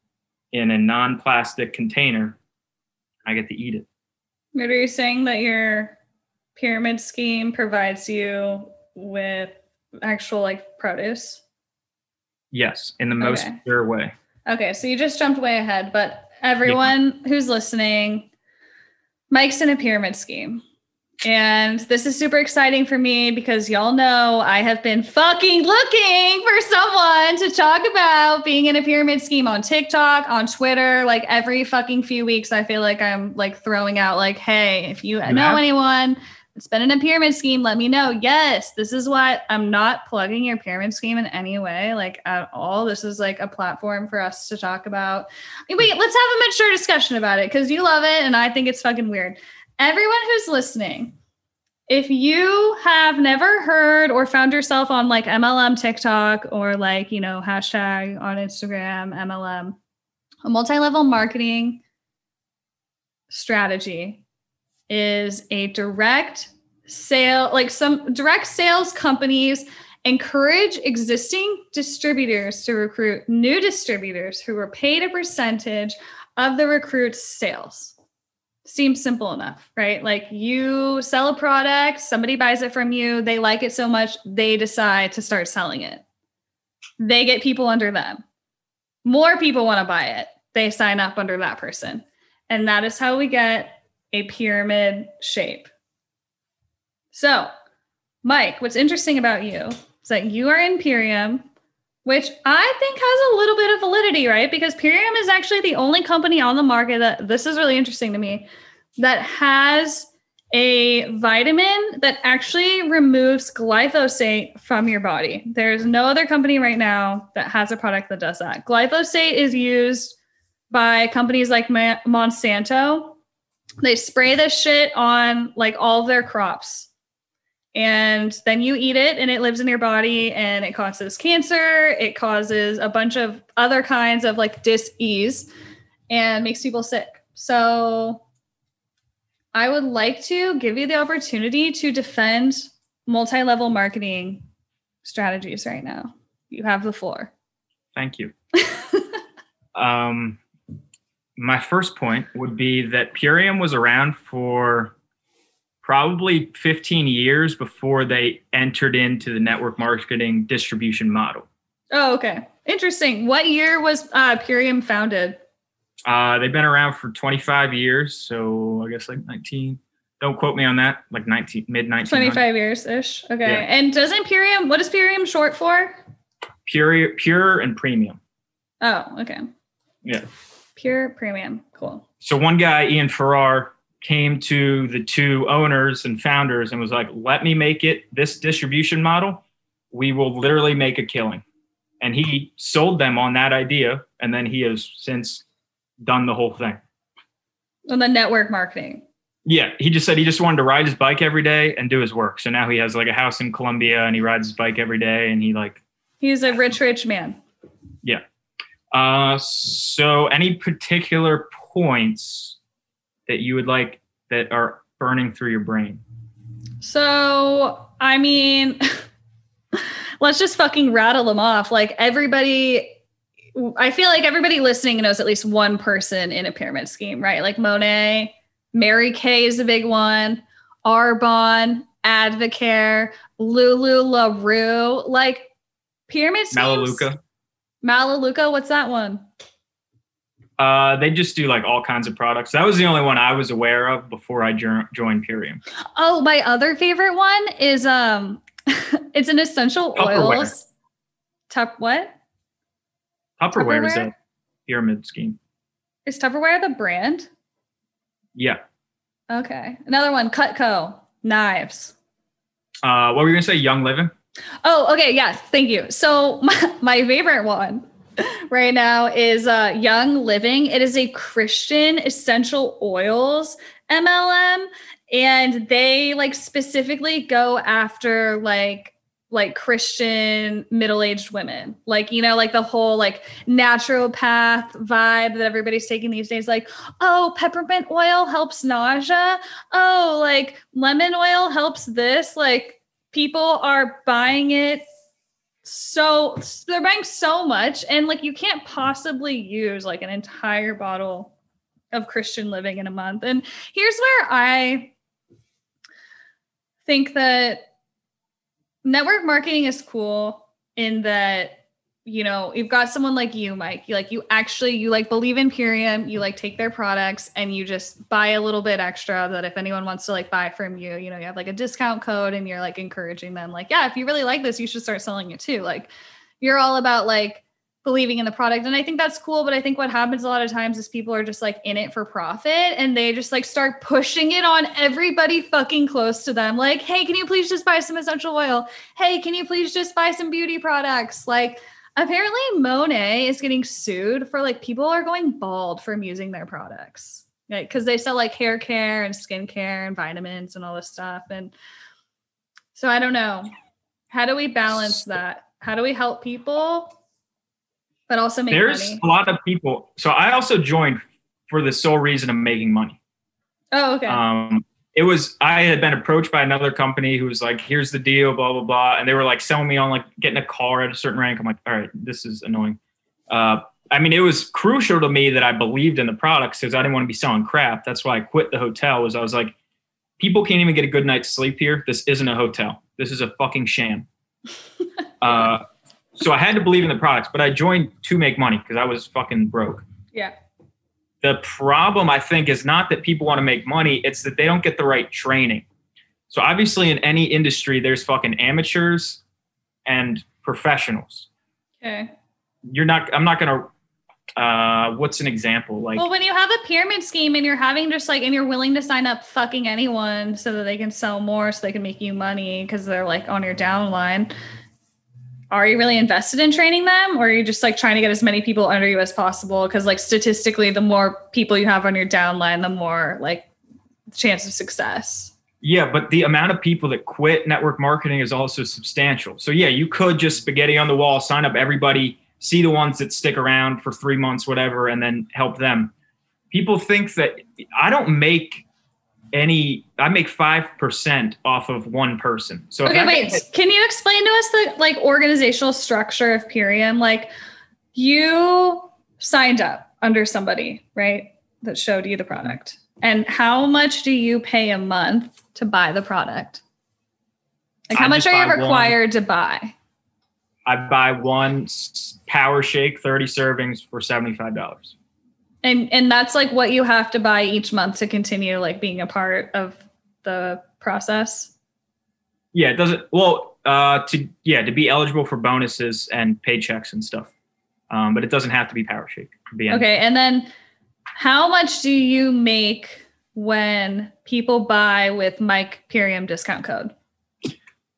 in a non plastic container. I get to eat it. What are you saying that your pyramid scheme provides you with actual like produce? Yes, in the most okay. pure way. Okay, so you just jumped way ahead, but everyone yeah. who's listening, Mike's in a pyramid scheme. And this is super exciting for me because y'all know I have been fucking looking for someone to talk about being in a pyramid scheme on TikTok, on Twitter. Like every fucking few weeks, I feel like I'm like throwing out, like, hey, if you know anyone that's been in a pyramid scheme, let me know. Yes, this is what I'm not plugging your pyramid scheme in any way, like at all. This is like a platform for us to talk about. Wait, let's have a mature discussion about it because you love it and I think it's fucking weird everyone who's listening, if you have never heard or found yourself on like MLM TikTok or like, you know, hashtag on Instagram, MLM, a multi level marketing strategy is a direct sale, like some direct sales companies encourage existing distributors to recruit new distributors who are paid a percentage of the recruit's sales. Seems simple enough, right? Like you sell a product, somebody buys it from you, they like it so much, they decide to start selling it. They get people under them. More people want to buy it. They sign up under that person. And that is how we get a pyramid shape. So, Mike, what's interesting about you is that you are in Purium, which I think has a little bit of validity, right? Because Purium is actually the only company on the market that this is really interesting to me that has a vitamin that actually removes glyphosate from your body. There's no other company right now that has a product that does that. Glyphosate is used by companies like Monsanto. They spray this shit on like all their crops and then you eat it and it lives in your body and it causes cancer. It causes a bunch of other kinds of like dis-ease and makes people sick. So i would like to give you the opportunity to defend multi-level marketing strategies right now. You have the floor. Thank you. (laughs) Um my first point would be that purium was around for probably 15 years before they entered into the network marketing distribution model. Oh, okay. Interesting. What year was uh, Purium founded? Uh, they've been around for 25 years. So I guess like 19. Don't quote me on that. Like 19, mid 19. 25 years ish. Okay. Yeah. And doesn't Purium, what is Purium short for? Pure, pure and premium. Oh, okay. Yeah. Pure premium. Cool. So one guy, Ian Farrar, came to the two owners and founders and was like, let me make it this distribution model. We will literally make a killing. And he sold them on that idea. And then he has since done the whole thing. On the network marketing. Yeah. He just said he just wanted to ride his bike every day and do his work. So now he has like a house in Columbia and he rides his bike every day and he like. He's a rich, rich man. Yeah. Uh, so any particular points that you would like that are burning through your brain? So, I mean, (laughs) let's just fucking rattle them off. Like everybody, I feel like everybody listening knows at least one person in a pyramid scheme, right? Like Monat, Mary Kay is a big one, Arbonne, Advocare, LuLaRoe, like pyramid schemes. Melaleuca. Melaleuca, what's that one? Uh, they just do like all kinds of products. That was the only one I was aware of before I jo- joined Purium. Oh, my other favorite one is um, (laughs) it's an essential Tupperware. oils. Tup what? Tupperware, Tupperware is a pyramid scheme. Is Tupperware the brand? Yeah. Okay. Another one, Cutco knives. Uh, what were you gonna say? Young Living. Oh, okay. Yes. Thank you. So (laughs) my, my favorite one (laughs) right now is uh, Young Living. It is a Christian essential oils MLM, and they like specifically go after like like Christian middle-aged women. Like, you know, like the whole like naturopath vibe that everybody's taking these days like, "Oh, peppermint oil helps nausea. Oh, like lemon oil helps this." Like people are buying it so they're buying so much and like you can't possibly use like an entire bottle of christian living in a month. And here's where i think that network marketing is cool in that you know, you've got someone like you, Mike. You like you actually you like believe in Purium, you like take their products and you just buy a little bit extra that if anyone wants to like buy from you, you know, you have like a discount code and you're like encouraging them like, yeah, if you really like this, you should start selling it too. Like you're all about like believing in the product and I think that's cool, but I think what happens a lot of times is people are just like in it for profit and they just like start pushing it on everybody fucking close to them. Like, "Hey, can you please just buy some essential oil? Hey, can you please just buy some beauty products?" Like Apparently, Monat is getting sued for like people are going bald from using their products, right? Because they sell like hair care and skin care and vitamins and all this stuff. And so I don't know. How do we balance that? How do we help people, but also make There's money? a lot of people. So I also joined for the sole reason of making money. Oh, okay. Um, it was I had been approached by another company who was like, "Here's the deal," blah blah blah, and they were like selling me on like getting a car at a certain rank. I'm like, "All right, this is annoying." Uh, I mean, it was crucial to me that I believed in the products because I didn't want to be selling crap. That's why I quit the hotel. Was I was like, people can't even get a good night's sleep here. This isn't a hotel. This is a fucking sham. (laughs) uh, so I had to believe in the products, but I joined to make money because I was fucking broke. Yeah. The problem I think is not that people want to make money; it's that they don't get the right training. So obviously, in any industry, there's fucking amateurs and professionals. Okay. You're not. I'm not gonna. Uh, what's an example? Like, well, when you have a pyramid scheme and you're having just like, and you're willing to sign up fucking anyone so that they can sell more, so they can make you money because they're like on your downline. Are you really invested in training them, or are you just like trying to get as many people under you as possible? Because like statistically, the more people you have on your downline, the more like chance of success. Yeah, but the amount of people that quit network marketing is also substantial. So yeah, you could just spaghetti on the wall, sign up everybody, see the ones that stick around for three months, whatever, and then help them. People think that I don't make any I make five percent off of one person. So okay, wait. can you explain to us the like organizational structure of Purium? Like you signed up under somebody, right? That showed you the product. And how much do you pay a month to buy the product? Like how I much are you required one, to buy? I buy one power shake, 30 servings for $75 and and that's like what you have to buy each month to continue like being a part of the process? Yeah it doesn't well uh to yeah to be eligible for bonuses and paychecks and stuff. Um but it doesn't have to be power shake okay and then how much do you make when people buy with mike purium discount code?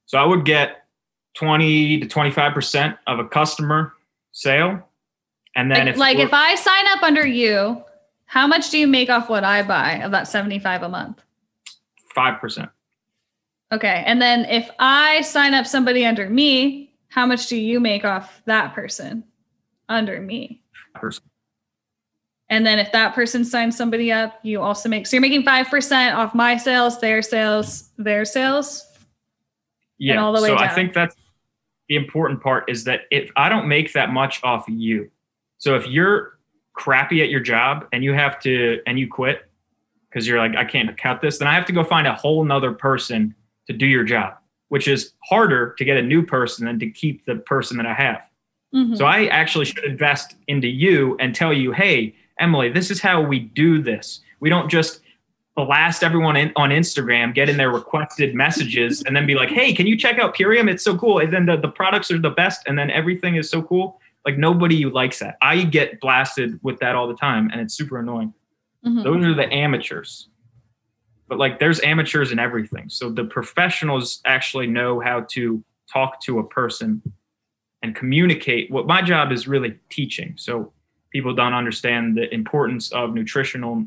So i would get 20 to 25 percent of a customer sale and then like, if like if I sign up under you, how much do you make off what I buy of that 75 a month? 5%. Okay. And then if I sign up somebody under me, how much do you make off that person under me? Person. And then if that person signs somebody up, you also make so you're making 5% off my sales, their sales, their sales. Yeah. all the way so down. I think that's the important part is that if I don't make that much off you, so if you're crappy at your job and you have to and you quit because you're like, I can't cut this, then I have to go find a whole nother person to do your job, which is harder to get a new person than to keep the person that I have. Mm-hmm. So I actually should invest into you and tell you, hey, Emily, this is how we do this. We don't just blast everyone in, on Instagram, get in their requested messages, and then be like, hey, can you check out Purium? It's so cool. And then the, the products are the best, and then everything is so cool. Like nobody likes that. I get blasted with that all the time, and it's super annoying. Mm-hmm. Those are the amateurs. But like there's amateurs in everything. So the professionals actually know how to talk to a person and communicate. What my job is really teaching. So people don't understand the importance of nutritional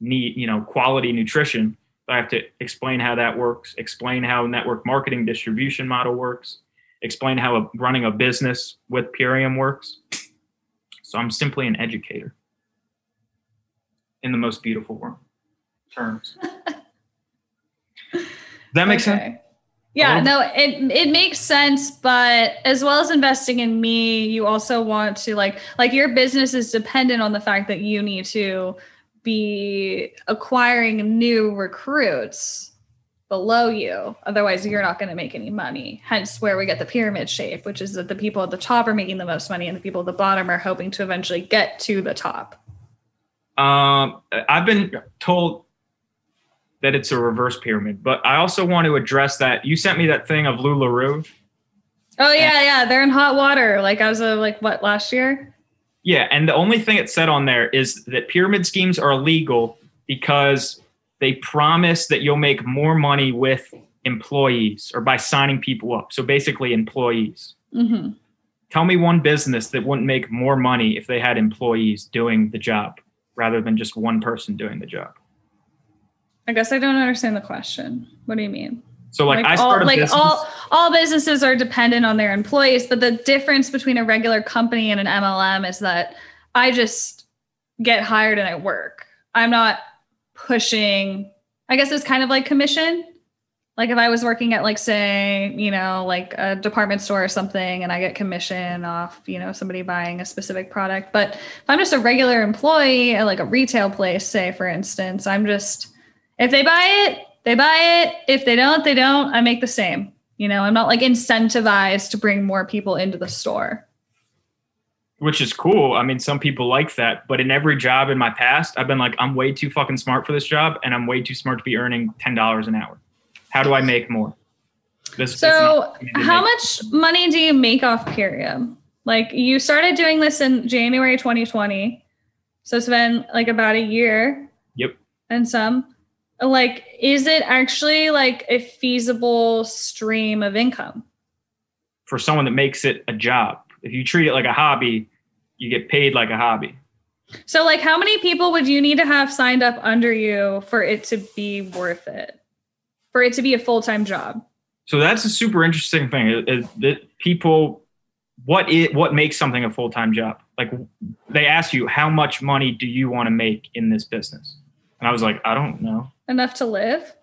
need, you know, quality nutrition. I have to explain how that works, explain how network marketing distribution model works, explain how a, running a business with Purium works. So I'm simply an educator in the most beautiful word, terms. (laughs) that makes okay. sense? Yeah, no, it it makes sense, but as well as investing in me, you also want to like like your business is dependent on the fact that you need to be acquiring new recruits below you. Otherwise, you're not going to make any money. Hence, where we get the pyramid shape, which is that the people at the top are making the most money and the people at the bottom are hoping to eventually get to the top. Um, I've been told that it's a reverse pyramid, but I also want to address that. You sent me that thing of LuLaRoe. Oh yeah, yeah, they're in hot water. Like I was uh, like what last year? Yeah, and the only thing it said on there is that pyramid schemes are illegal because they promise that you'll make more money with employees or by signing people up. So basically, employees. Mm-hmm. Tell me one business that wouldn't make more money if they had employees doing the job rather than just one person doing the job. I guess I don't understand the question. What do you mean? So like, like I started all, like business. all all businesses are dependent on their employees, but the difference between a regular company and an MLM is that I just get hired and I work. I'm not pushing i guess it's kind of like commission Like if I was working at like say, you know, like a department store or something and I get commission off, you know, somebody buying a specific product. But if I'm just a regular employee at like a retail place, say for instance, I'm just if they buy it, they buy it. If they don't, they don't. I make the same. You know, I'm not like incentivized to bring more people into the store. Which is cool. I mean, some people like that, but in every job in my past, I've been like, I'm way too fucking smart for this job and I'm way too smart to be earning $10 an hour. How do I make more? This, so, how much money do you make off Purium? Like, you started doing this in January 2020. So, it's been like about a year. Yep. And some like is it actually like a feasible stream of income for someone that makes it a job if you treat it like a hobby you get paid like a hobby. So like how many people would you need to have signed up under you for it to be worth it? For it to be a full-time job? So that's a super interesting thing. That people what it what makes something a full-time job? Like they ask you how much money do you want to make in this business? And i was like i don't know. Enough to live.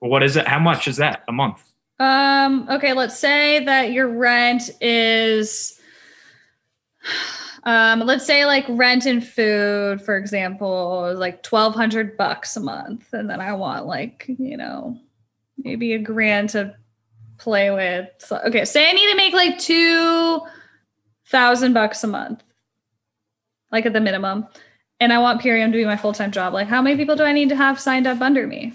Well, what is it? How much is that? A month? Um, okay, let's say that your rent is um, let's say like rent and food, for example, like twelve hundred bucks a month, and then I want like you know maybe a grand to play with. So, okay, say I need to make like two thousand bucks a month, like at the minimum and I want Purium to be my full time job, like how many people do I need to have signed up under me?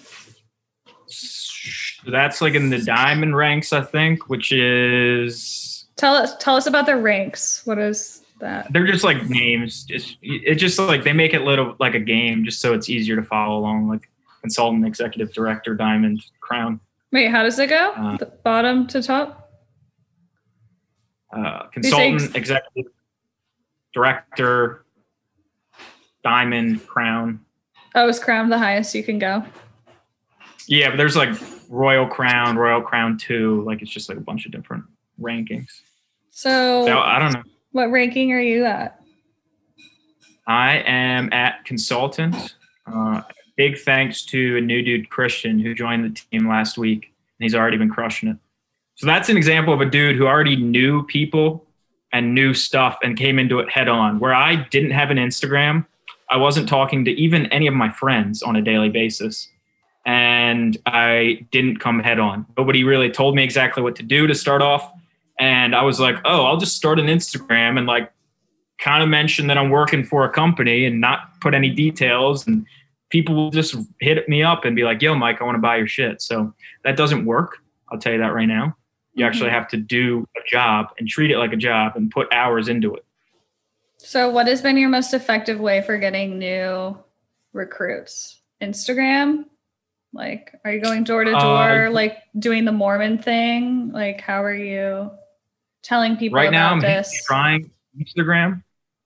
That's like in the diamond ranks, I think, which is tell us tell us about the ranks. What is that? They're just like names. It's it's just like they make it little like a game, just so it's easier to follow along. Like consultant, executive director, diamond, crown. Wait, how does it go? Uh, bottom to top. Uh, consultant, executive director, diamond, crown. Oh, is crown the highest you can go? Yeah, but there's like royal crown, royal crown two. Like it's just like a bunch of different rankings. So, so I don't know. What ranking are you at? I am at consultant. Uh, big thanks to a new dude, Christian, who joined the team last week, and he's already been crushing it. So that's an example of a dude who already knew people and knew stuff and came into it head on. Where I didn't have an Instagram, I wasn't talking to even any of my friends on a daily basis. And I didn't come head on. Nobody really told me exactly what to do to start off. And I was like, oh, I'll just start an Instagram and like kind of mention that I'm working for a company and not put any details. And people will just hit me up and be like, yo, Mike, I want to buy your shit. So that doesn't work. I'll tell you that right now. You mm-hmm. actually have to do a job and treat it like a job and put hours into it. So, what has been your most effective way for getting new recruits? Instagram? Like, are you going door to door, uh, like doing the Mormon thing? Like, how are you telling people right now? I'm this? trying Instagram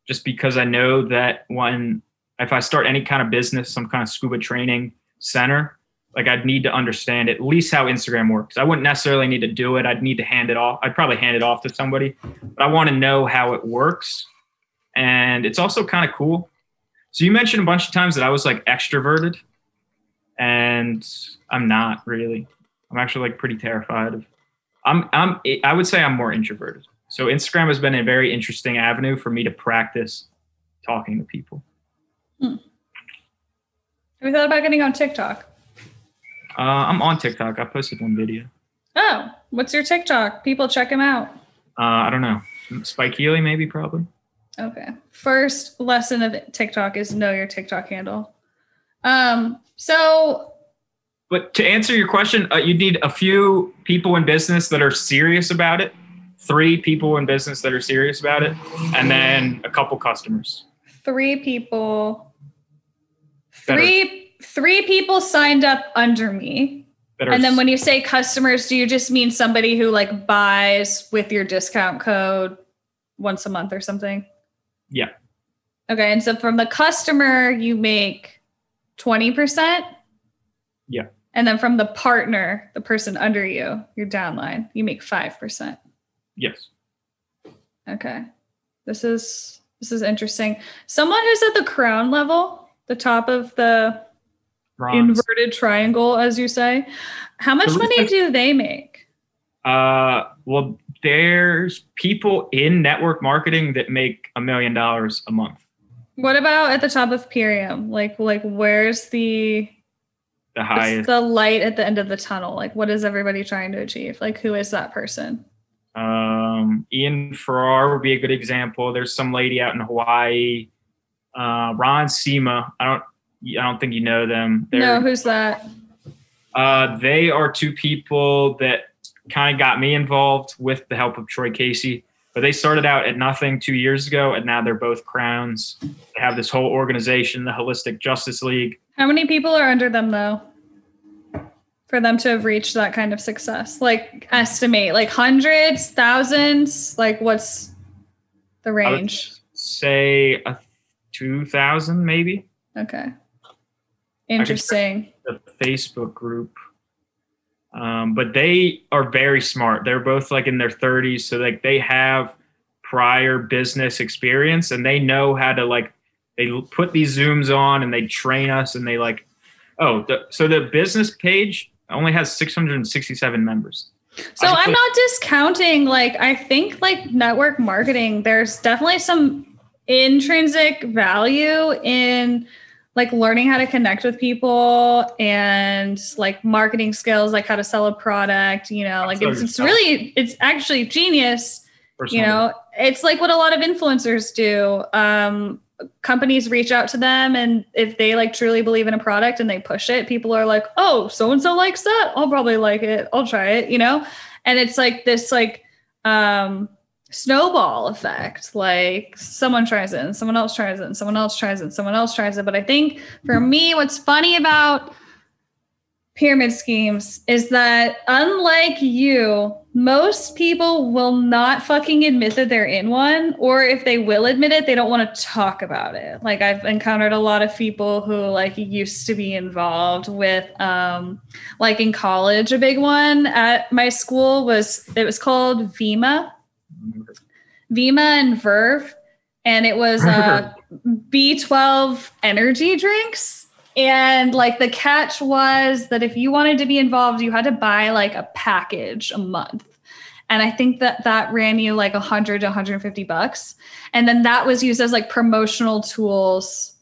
just because I know that when if I start any kind of business, some kind of scuba training center, like I'd need to understand at least how Instagram works. I wouldn't necessarily need to do it. I'd need to hand it off. I'd probably hand it off to somebody, but I want to know how it works and it's also kind of cool. So you mentioned a bunch of times that I was like extroverted, and I'm not really. I'm actually like pretty terrified of. I'm I'm I would say I'm more introverted. So Instagram has been a very interesting avenue for me to practice talking to people. Hmm. Have you thought about getting on TikTok? Uh, I'm on TikTok. I posted one video. Oh, what's your TikTok? People check him out. Uh, I don't know. Spike Healy, maybe, probably. Okay. First lesson of TikTok is know your TikTok handle. Um, so but to answer your question, uh, you need a few people in business that are serious about it, three people in business that are serious about it, and then a couple customers. Three people. Three are, three people signed up under me. And then when you say customers, do you just mean somebody who like buys with your discount code once a month or something? Yeah. Okay. And so from the customer, you make 20%. Yeah. And then from the partner, the person under you, your downline, you make 5%. Yes. Okay. This is this is interesting. Someone who's at the crown level, the top of the Bronze. inverted triangle, as you say. How much money do they make? Uh, well, there's people in network marketing that make a million dollars a month. What about at the top of Purium? Like, like where's the The highest. the light at the end of the tunnel? Like, what is everybody trying to achieve? Like, who is that person? Um, Ian Farrar would be a good example. There's some lady out in Hawaii. Uh, Ron Sema. I don't. I don't think you know them. They're, no, who's that? Uh, they are two people that kind of got me involved with the help of Troy Casey. But they started out at nothing two years ago, and now they're both crowns. They have this whole organization, the Holistic Justice League. How many people are under them though? For them to have reached that kind of success, like estimate, like hundreds, thousands, like what's the range? say a two thousand, maybe. Okay, interesting. The Facebook group. Um, but they are very smart. They're both like in their 30s, so like they have prior business experience and they know how to like they put these zooms on and they train us and they like oh the, so the business page only has 667 members So I'm put- not discounting like I think like network marketing there's definitely some intrinsic value in like learning how to connect with people and like marketing skills like how to sell a product, you know, like it's, it's really it's actually genius, you know. It's like what a lot of influencers do. Um companies reach out to them and if they like truly believe in a product and they push it people are like oh so and so likes that. I'll probably like it. I'll try it you know? And it's like this like um snowball effect. Like someone tries it and someone else tries it and someone else tries it and someone else tries it. But i think for me what's funny about pyramid schemes is that unlike you most people will not fucking admit that they're in one or if they will admit it they don't want to talk about it. Like i've encountered a lot of people who like used to be involved with um like in college a big one at my school was it was called Vemma. Vemma and verve and it was (laughs) uh b12 energy drinks and like the catch was that if you wanted to be involved you had to buy like a package a month. And i think that that ran you like 100 to 150 bucks. And then that was used as like promotional tools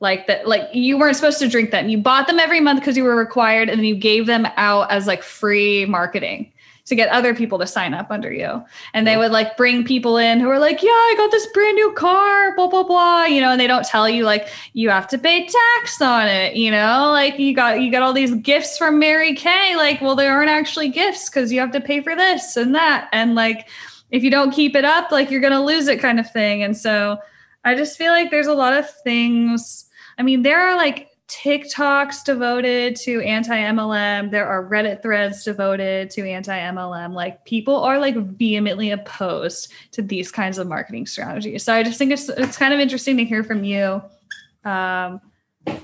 like that like you weren't supposed to drink them. You bought them every month because you were required and then you gave them out as like free marketing to get other people to sign up under you. And they would like bring people in who are like yeah i got this brand new car blah blah blah you know and they don't tell you like you have to pay tax on it you know? Like you got you got all these gifts from mary kay like well they aren't actually gifts because you have to pay for this and that. And like if you don't keep it up like you're gonna lose it kind of thing. And so i just feel like there's a lot of things i mean there are like TikToks devoted to anti MLM. There are Reddit threads devoted to anti MLM. Like people are like vehemently opposed to these kinds of marketing strategies. So I just think it's it's kind of interesting to hear from you, um,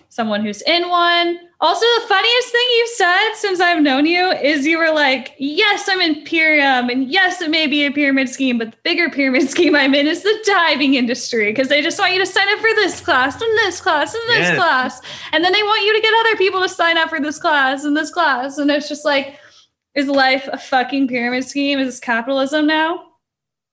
someone who's in one. Also, the funniest thing you've said since I've known you is you were like, "Yes, I'm in Purium, and yes, it may be a pyramid scheme, but the bigger pyramid (laughs) scheme I'm in is the diving industry because they just want you to sign up for this class and this class and this Yes. class, and then they want you to get other people to sign up for this class and this class, and it's just like, is life a fucking pyramid scheme? Is this capitalism now?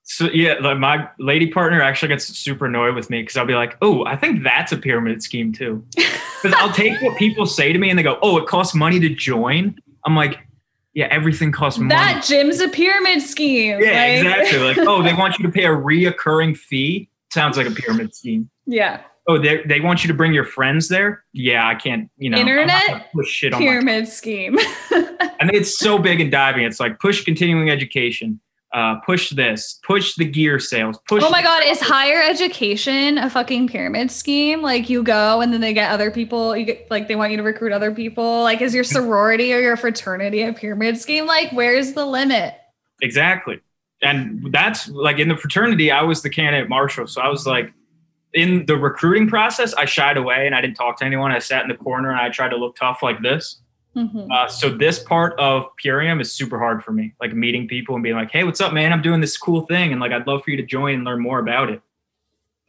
So yeah, like my lady partner actually gets super annoyed with me because I'll be like, "Oh, I think that's a pyramid scheme too." (laughs) Because I'll take what people say to me and they go, "Oh, it costs money to join." I'm like, "Yeah, everything costs money." That gym's a pyramid scheme. yeah, like- exactly. Like, (laughs) oh, they want you to pay a reoccurring fee. Sounds like a pyramid scheme. yeah, Oh, they they want you to bring your friends there. Yeah, I can't. You know, Internet push shit pyramid scheme. (laughs) I think it's so big in diving. It's like push continuing education. Uh, push this. Push the gear sales. Push. Oh my god, is higher education a fucking pyramid scheme? Like you go and then they get other people, you get like they want you to recruit other people. Like is your sorority or your fraternity a pyramid scheme? Like where's the limit? Exactly. And that's like in the fraternity, I was the candidate marshal. So I was like, in the recruiting process, I shied away and I didn't talk to anyone. I sat in the corner and I tried to look tough like this. Mhm. Uh, so this part of Purium is super hard for me, like meeting people and being like, "Hey, what's up, man? I'm doing this cool thing, and like I'd love for you to join and learn more about it."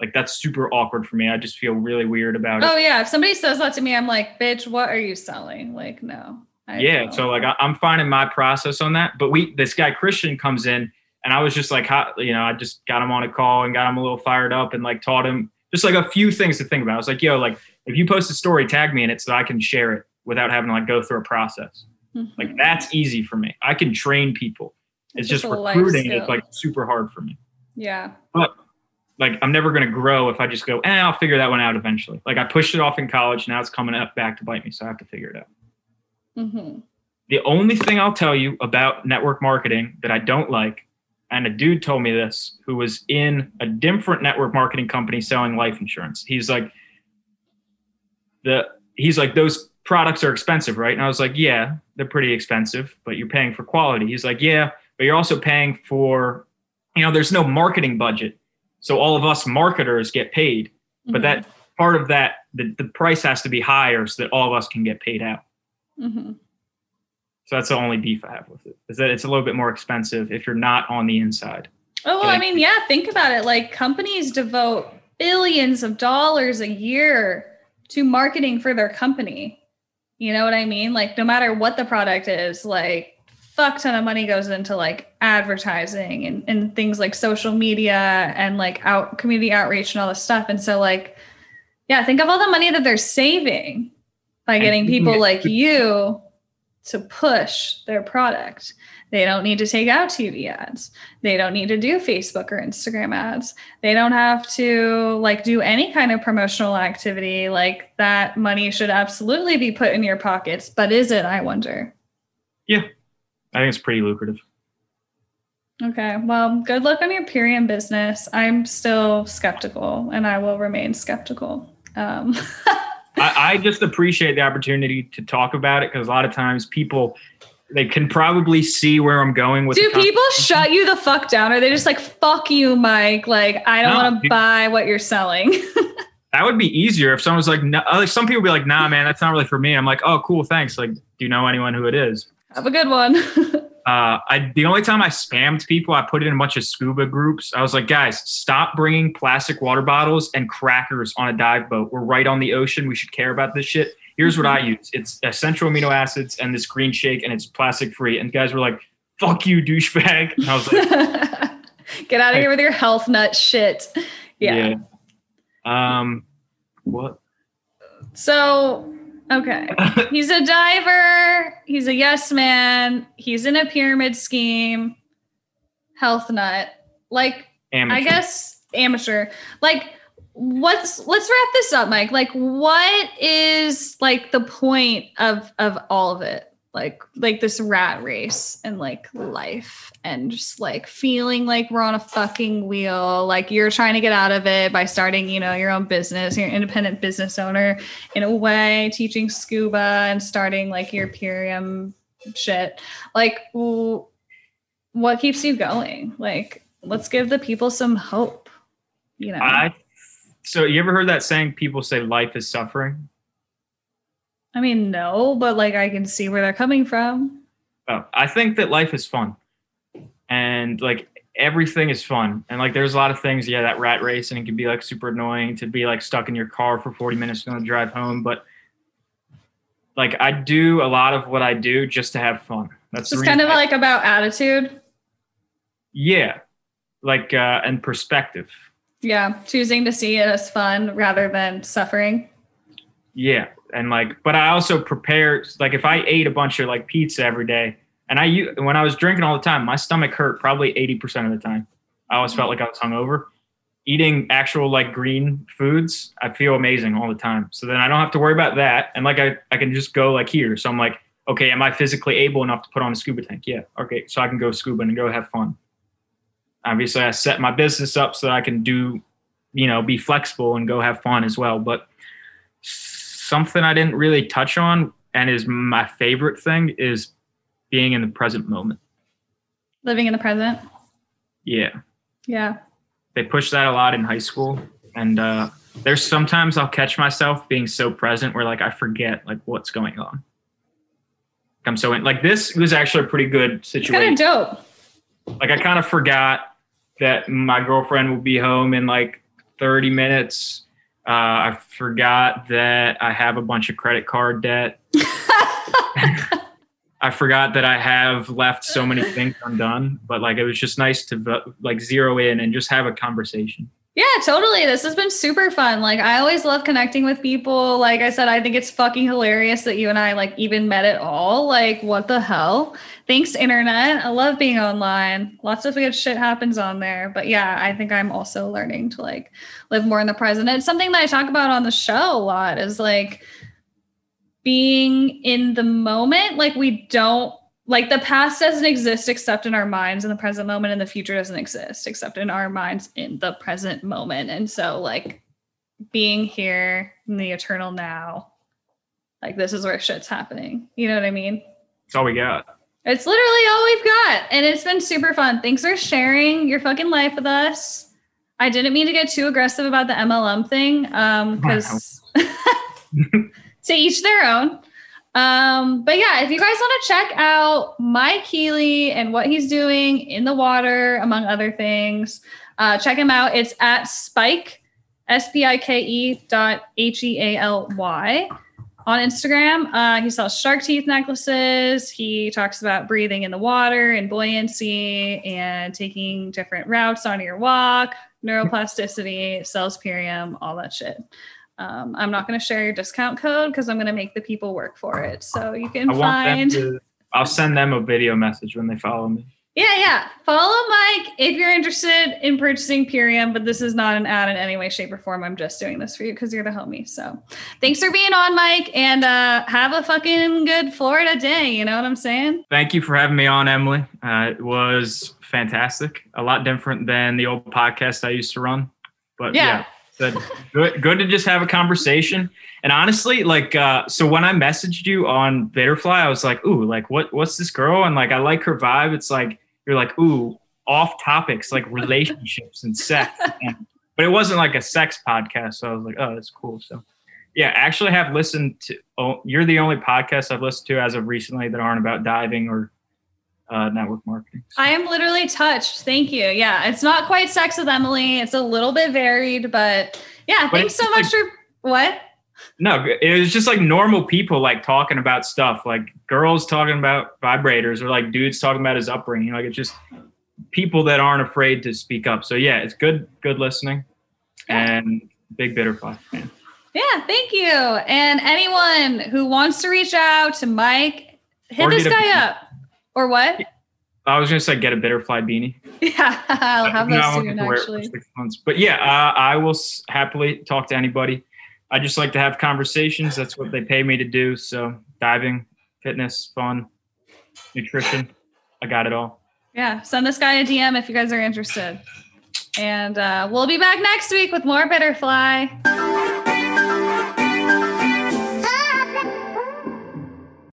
Like that's super awkward for me. I just feel really weird about it. Oh yeah, if somebody says that to me, I'm like, bitch, what are you selling? Like, no. I yeah, so like I, am finding my process on that. But we, this guy Christian comes in, and I was just like, how, you know, I just got him on a call and got him a little fired up, and like taught him just like a few things to think about. I was like, yo, like if you post a story, tag me in it so I can share it without having to like go through a process. Mm-hmm. Like that's easy for me. I can train people. It's, it's just, recruiting. It's like super hard for me. Yeah. But like I'm never gonna grow if I just go, eh, I'll figure that one out eventually. Like I pushed it off in college, now it's coming up back to bite me, so I have to figure it out. Mm-hmm. The only thing I'll tell you about network marketing that I don't like, and a dude told me this who was in a different network marketing company selling life insurance. He's like, the he's like those products are expensive, right? And I was like, yeah, they're pretty expensive, but you're paying for quality. He's like, yeah, but you're also paying for, you know, there's no marketing budget, so all of us marketers get paid, mm-hmm. but that part of that the, the price has to be higher so that all of us can get paid out. Mm-hmm. So that's the only beef I have with it is that it's a little bit more expensive if you're not on the inside. Oh, well, I mean, yeah, think about it. Like companies devote billions of dollars a year to marketing for their company. You know what I mean? Like no matter what the product is, like fuck ton of money goes into like advertising and, and things like social media and like out community outreach and all this stuff. And so like, yeah, think of all the money that they're saving by getting people like you to push their product. They don't need to take out TV ads. They don't need to do Facebook or Instagram ads. They don't have to like do any kind of promotional activity. Like that money should absolutely be put in your pockets. But is it, I wonder? Yeah. I think it's pretty lucrative. Okay. Well, good luck on your Purium business. I'm still skeptical and I will remain skeptical. Um, (laughs) I, I, just appreciate the opportunity to talk about it because a lot of times people they can probably see where I'm going with. It. Do people shut you the fuck down? Or they just like fuck you, Mike? Like I don't no, want to buy what you're selling. (laughs) that would be easier if someone was like, no, like some people be like, nah, man, that's not really for me. I'm like, oh, cool, thanks. Like, do you know anyone who it is? Have a good one. (laughs) uh, I the only time I spammed people, I put it in a bunch of scuba groups. I was like, guys, stop bringing plastic water bottles and crackers on a dive boat. We're right on the ocean. We should care about this shit. Here's what I mm-hmm. use: it's essential amino acids and this green shake, and it's plastic free. And guys were like, "Fuck you, douchebag!" And I was like, (laughs) "Get out of here with your health nut shit." Yeah. yeah. Um. What? So Okay. (laughs) He's a diver. He's a yes man. He's in a pyramid scheme. Health nut. Like amateur. I guess amateur. Like what's let's wrap this up, Mike. Like what is like the point of of all of it? Like like this rat race and like life and just like feeling like we're on a fucking wheel like you're trying to get out of it by starting you know your own business you're an independent business owner in a way teaching scuba and starting like your purium shit. Like what keeps you going? Like let's give the people some hope you know? I, so you ever heard that saying people say life is suffering I mean, no, but like I can see where they're coming from. Oh, I think that life is fun. And like everything is fun. And like there's a lot of things, yeah, that rat race and it can be like super annoying to be like stuck in your car for 40 minutes going to drive home. But like I do a lot of what I do just to have fun. That's it's kind of I, like about attitude. Yeah. Like uh and perspective. Yeah. Choosing to see it as fun rather than suffering. Yeah and like but i also prepare like if i ate a bunch of like pizza every day and i when i was drinking all the time my stomach hurt probably 80% of the time. I always felt like i was hungover. Eating actual like green foods i feel amazing all the time. So then i don't have to worry about that and like i, I can just go like here. So i'm like okay am i physically able enough to put on a scuba tank? Yeah okay so i can go scuba and go have fun. Obviously i set my business up so i can do you know be flexible and go have fun as well but something I didn't really touch on and is my favorite thing is being in the present moment. Living in the present. Yeah. Yeah. They push that a lot in high school. And uh, there's sometimes I'll catch myself being so present where like I forget like what's going on. I'm so in like this was actually a pretty good situation. Kind of dope. Like I kind of forgot that my girlfriend will be home in like 30 minutes. Uh, I forgot that I have a bunch of credit card debt. (laughs) I forgot that I have left so many things undone, but like it was just nice to like zero in and just have a conversation. Yeah, totally. This has been super fun. Like I always love connecting with people. Like I said, I think it's fucking hilarious that you and I like even met at all. Like what the hell? Thanks internet. I love being online. Lots of good shit happens on there. But yeah, I think I'm also learning to like live more in the present. It's something that I talk about on the show a lot is like being in the moment. Like we don't like the past doesn't exist except in our minds in the present moment and the future doesn't exist except in our minds in the present moment. And so like being here in the eternal now like this is where shit's happening. You know what i mean? It's all we got. It's literally all we've got and it's been super fun. Thanks for sharing your fucking life with us. I didn't mean to get too aggressive about the mlm thing um (laughs) because (laughs) to each their own um, but yeah, if you guys want to check out Mike Healy and what he's doing in the water, among other things, uh, check him out. It's at Spike, S P I K E dot H E A L Y on Instagram. Uh, he sells shark teeth necklaces. He talks about breathing in the water and buoyancy and taking different routes on your walk, (laughs) neuroplasticity, sells Purium, all that shit. Um, I'm not going to share your discount code because I'm going to make the people work for it. So you can find. To, I'll send them a video message when they follow me. Yeah, yeah. Follow Mike if you're interested in purchasing Purium, but this is not an ad in any way, shape, or form. I'm just doing this for you because you're the homie. So thanks for being on, Mike, and uh, have a fucking good Florida day. You know what I'm saying? Thank you for having me on, Emily. Uh, it was fantastic. A lot different than the old podcast I used to run. But yeah. yeah Good. good. Good to just have a conversation. And honestly, like, uh, so when I messaged you on Bitterfly, I was like, ooh, like, what, what's this girl? And like, I like her vibe. It's like, you're like, ooh, off topics, like relationships and sex. (laughs) And, but it wasn't like a sex podcast. So I was like, oh, that's cool. So yeah, actually have listened to, oh, you're the only podcast I've listened to as of recently that aren't about diving or uh, network marketing. I am literally touched. Thank you. Yeah, it's not quite sex with Emily. It's a little bit varied, but yeah, but thanks so much like, for what? No, it was just like normal people like talking about stuff, like girls talking about vibrators or like dudes talking about his upbringing. Like it's just people that aren't afraid to speak up. So yeah, it's good, good listening, and big Bitterfly fan. Yeah, thank you. And anyone who wants to reach out to Mike, hit this guy a- up or what? I was gonna say get a Bitterfly beanie. (laughs) Yeah, I'll have those soon actually. Six months. But yeah, uh, I will happily talk to anybody. I just like to have conversations. That's what they pay me to do. So diving, fitness, fun, nutrition, I got it all. Yeah, send this guy a DM if you guys are interested. And uh, we'll be back next week with more Bitterfly.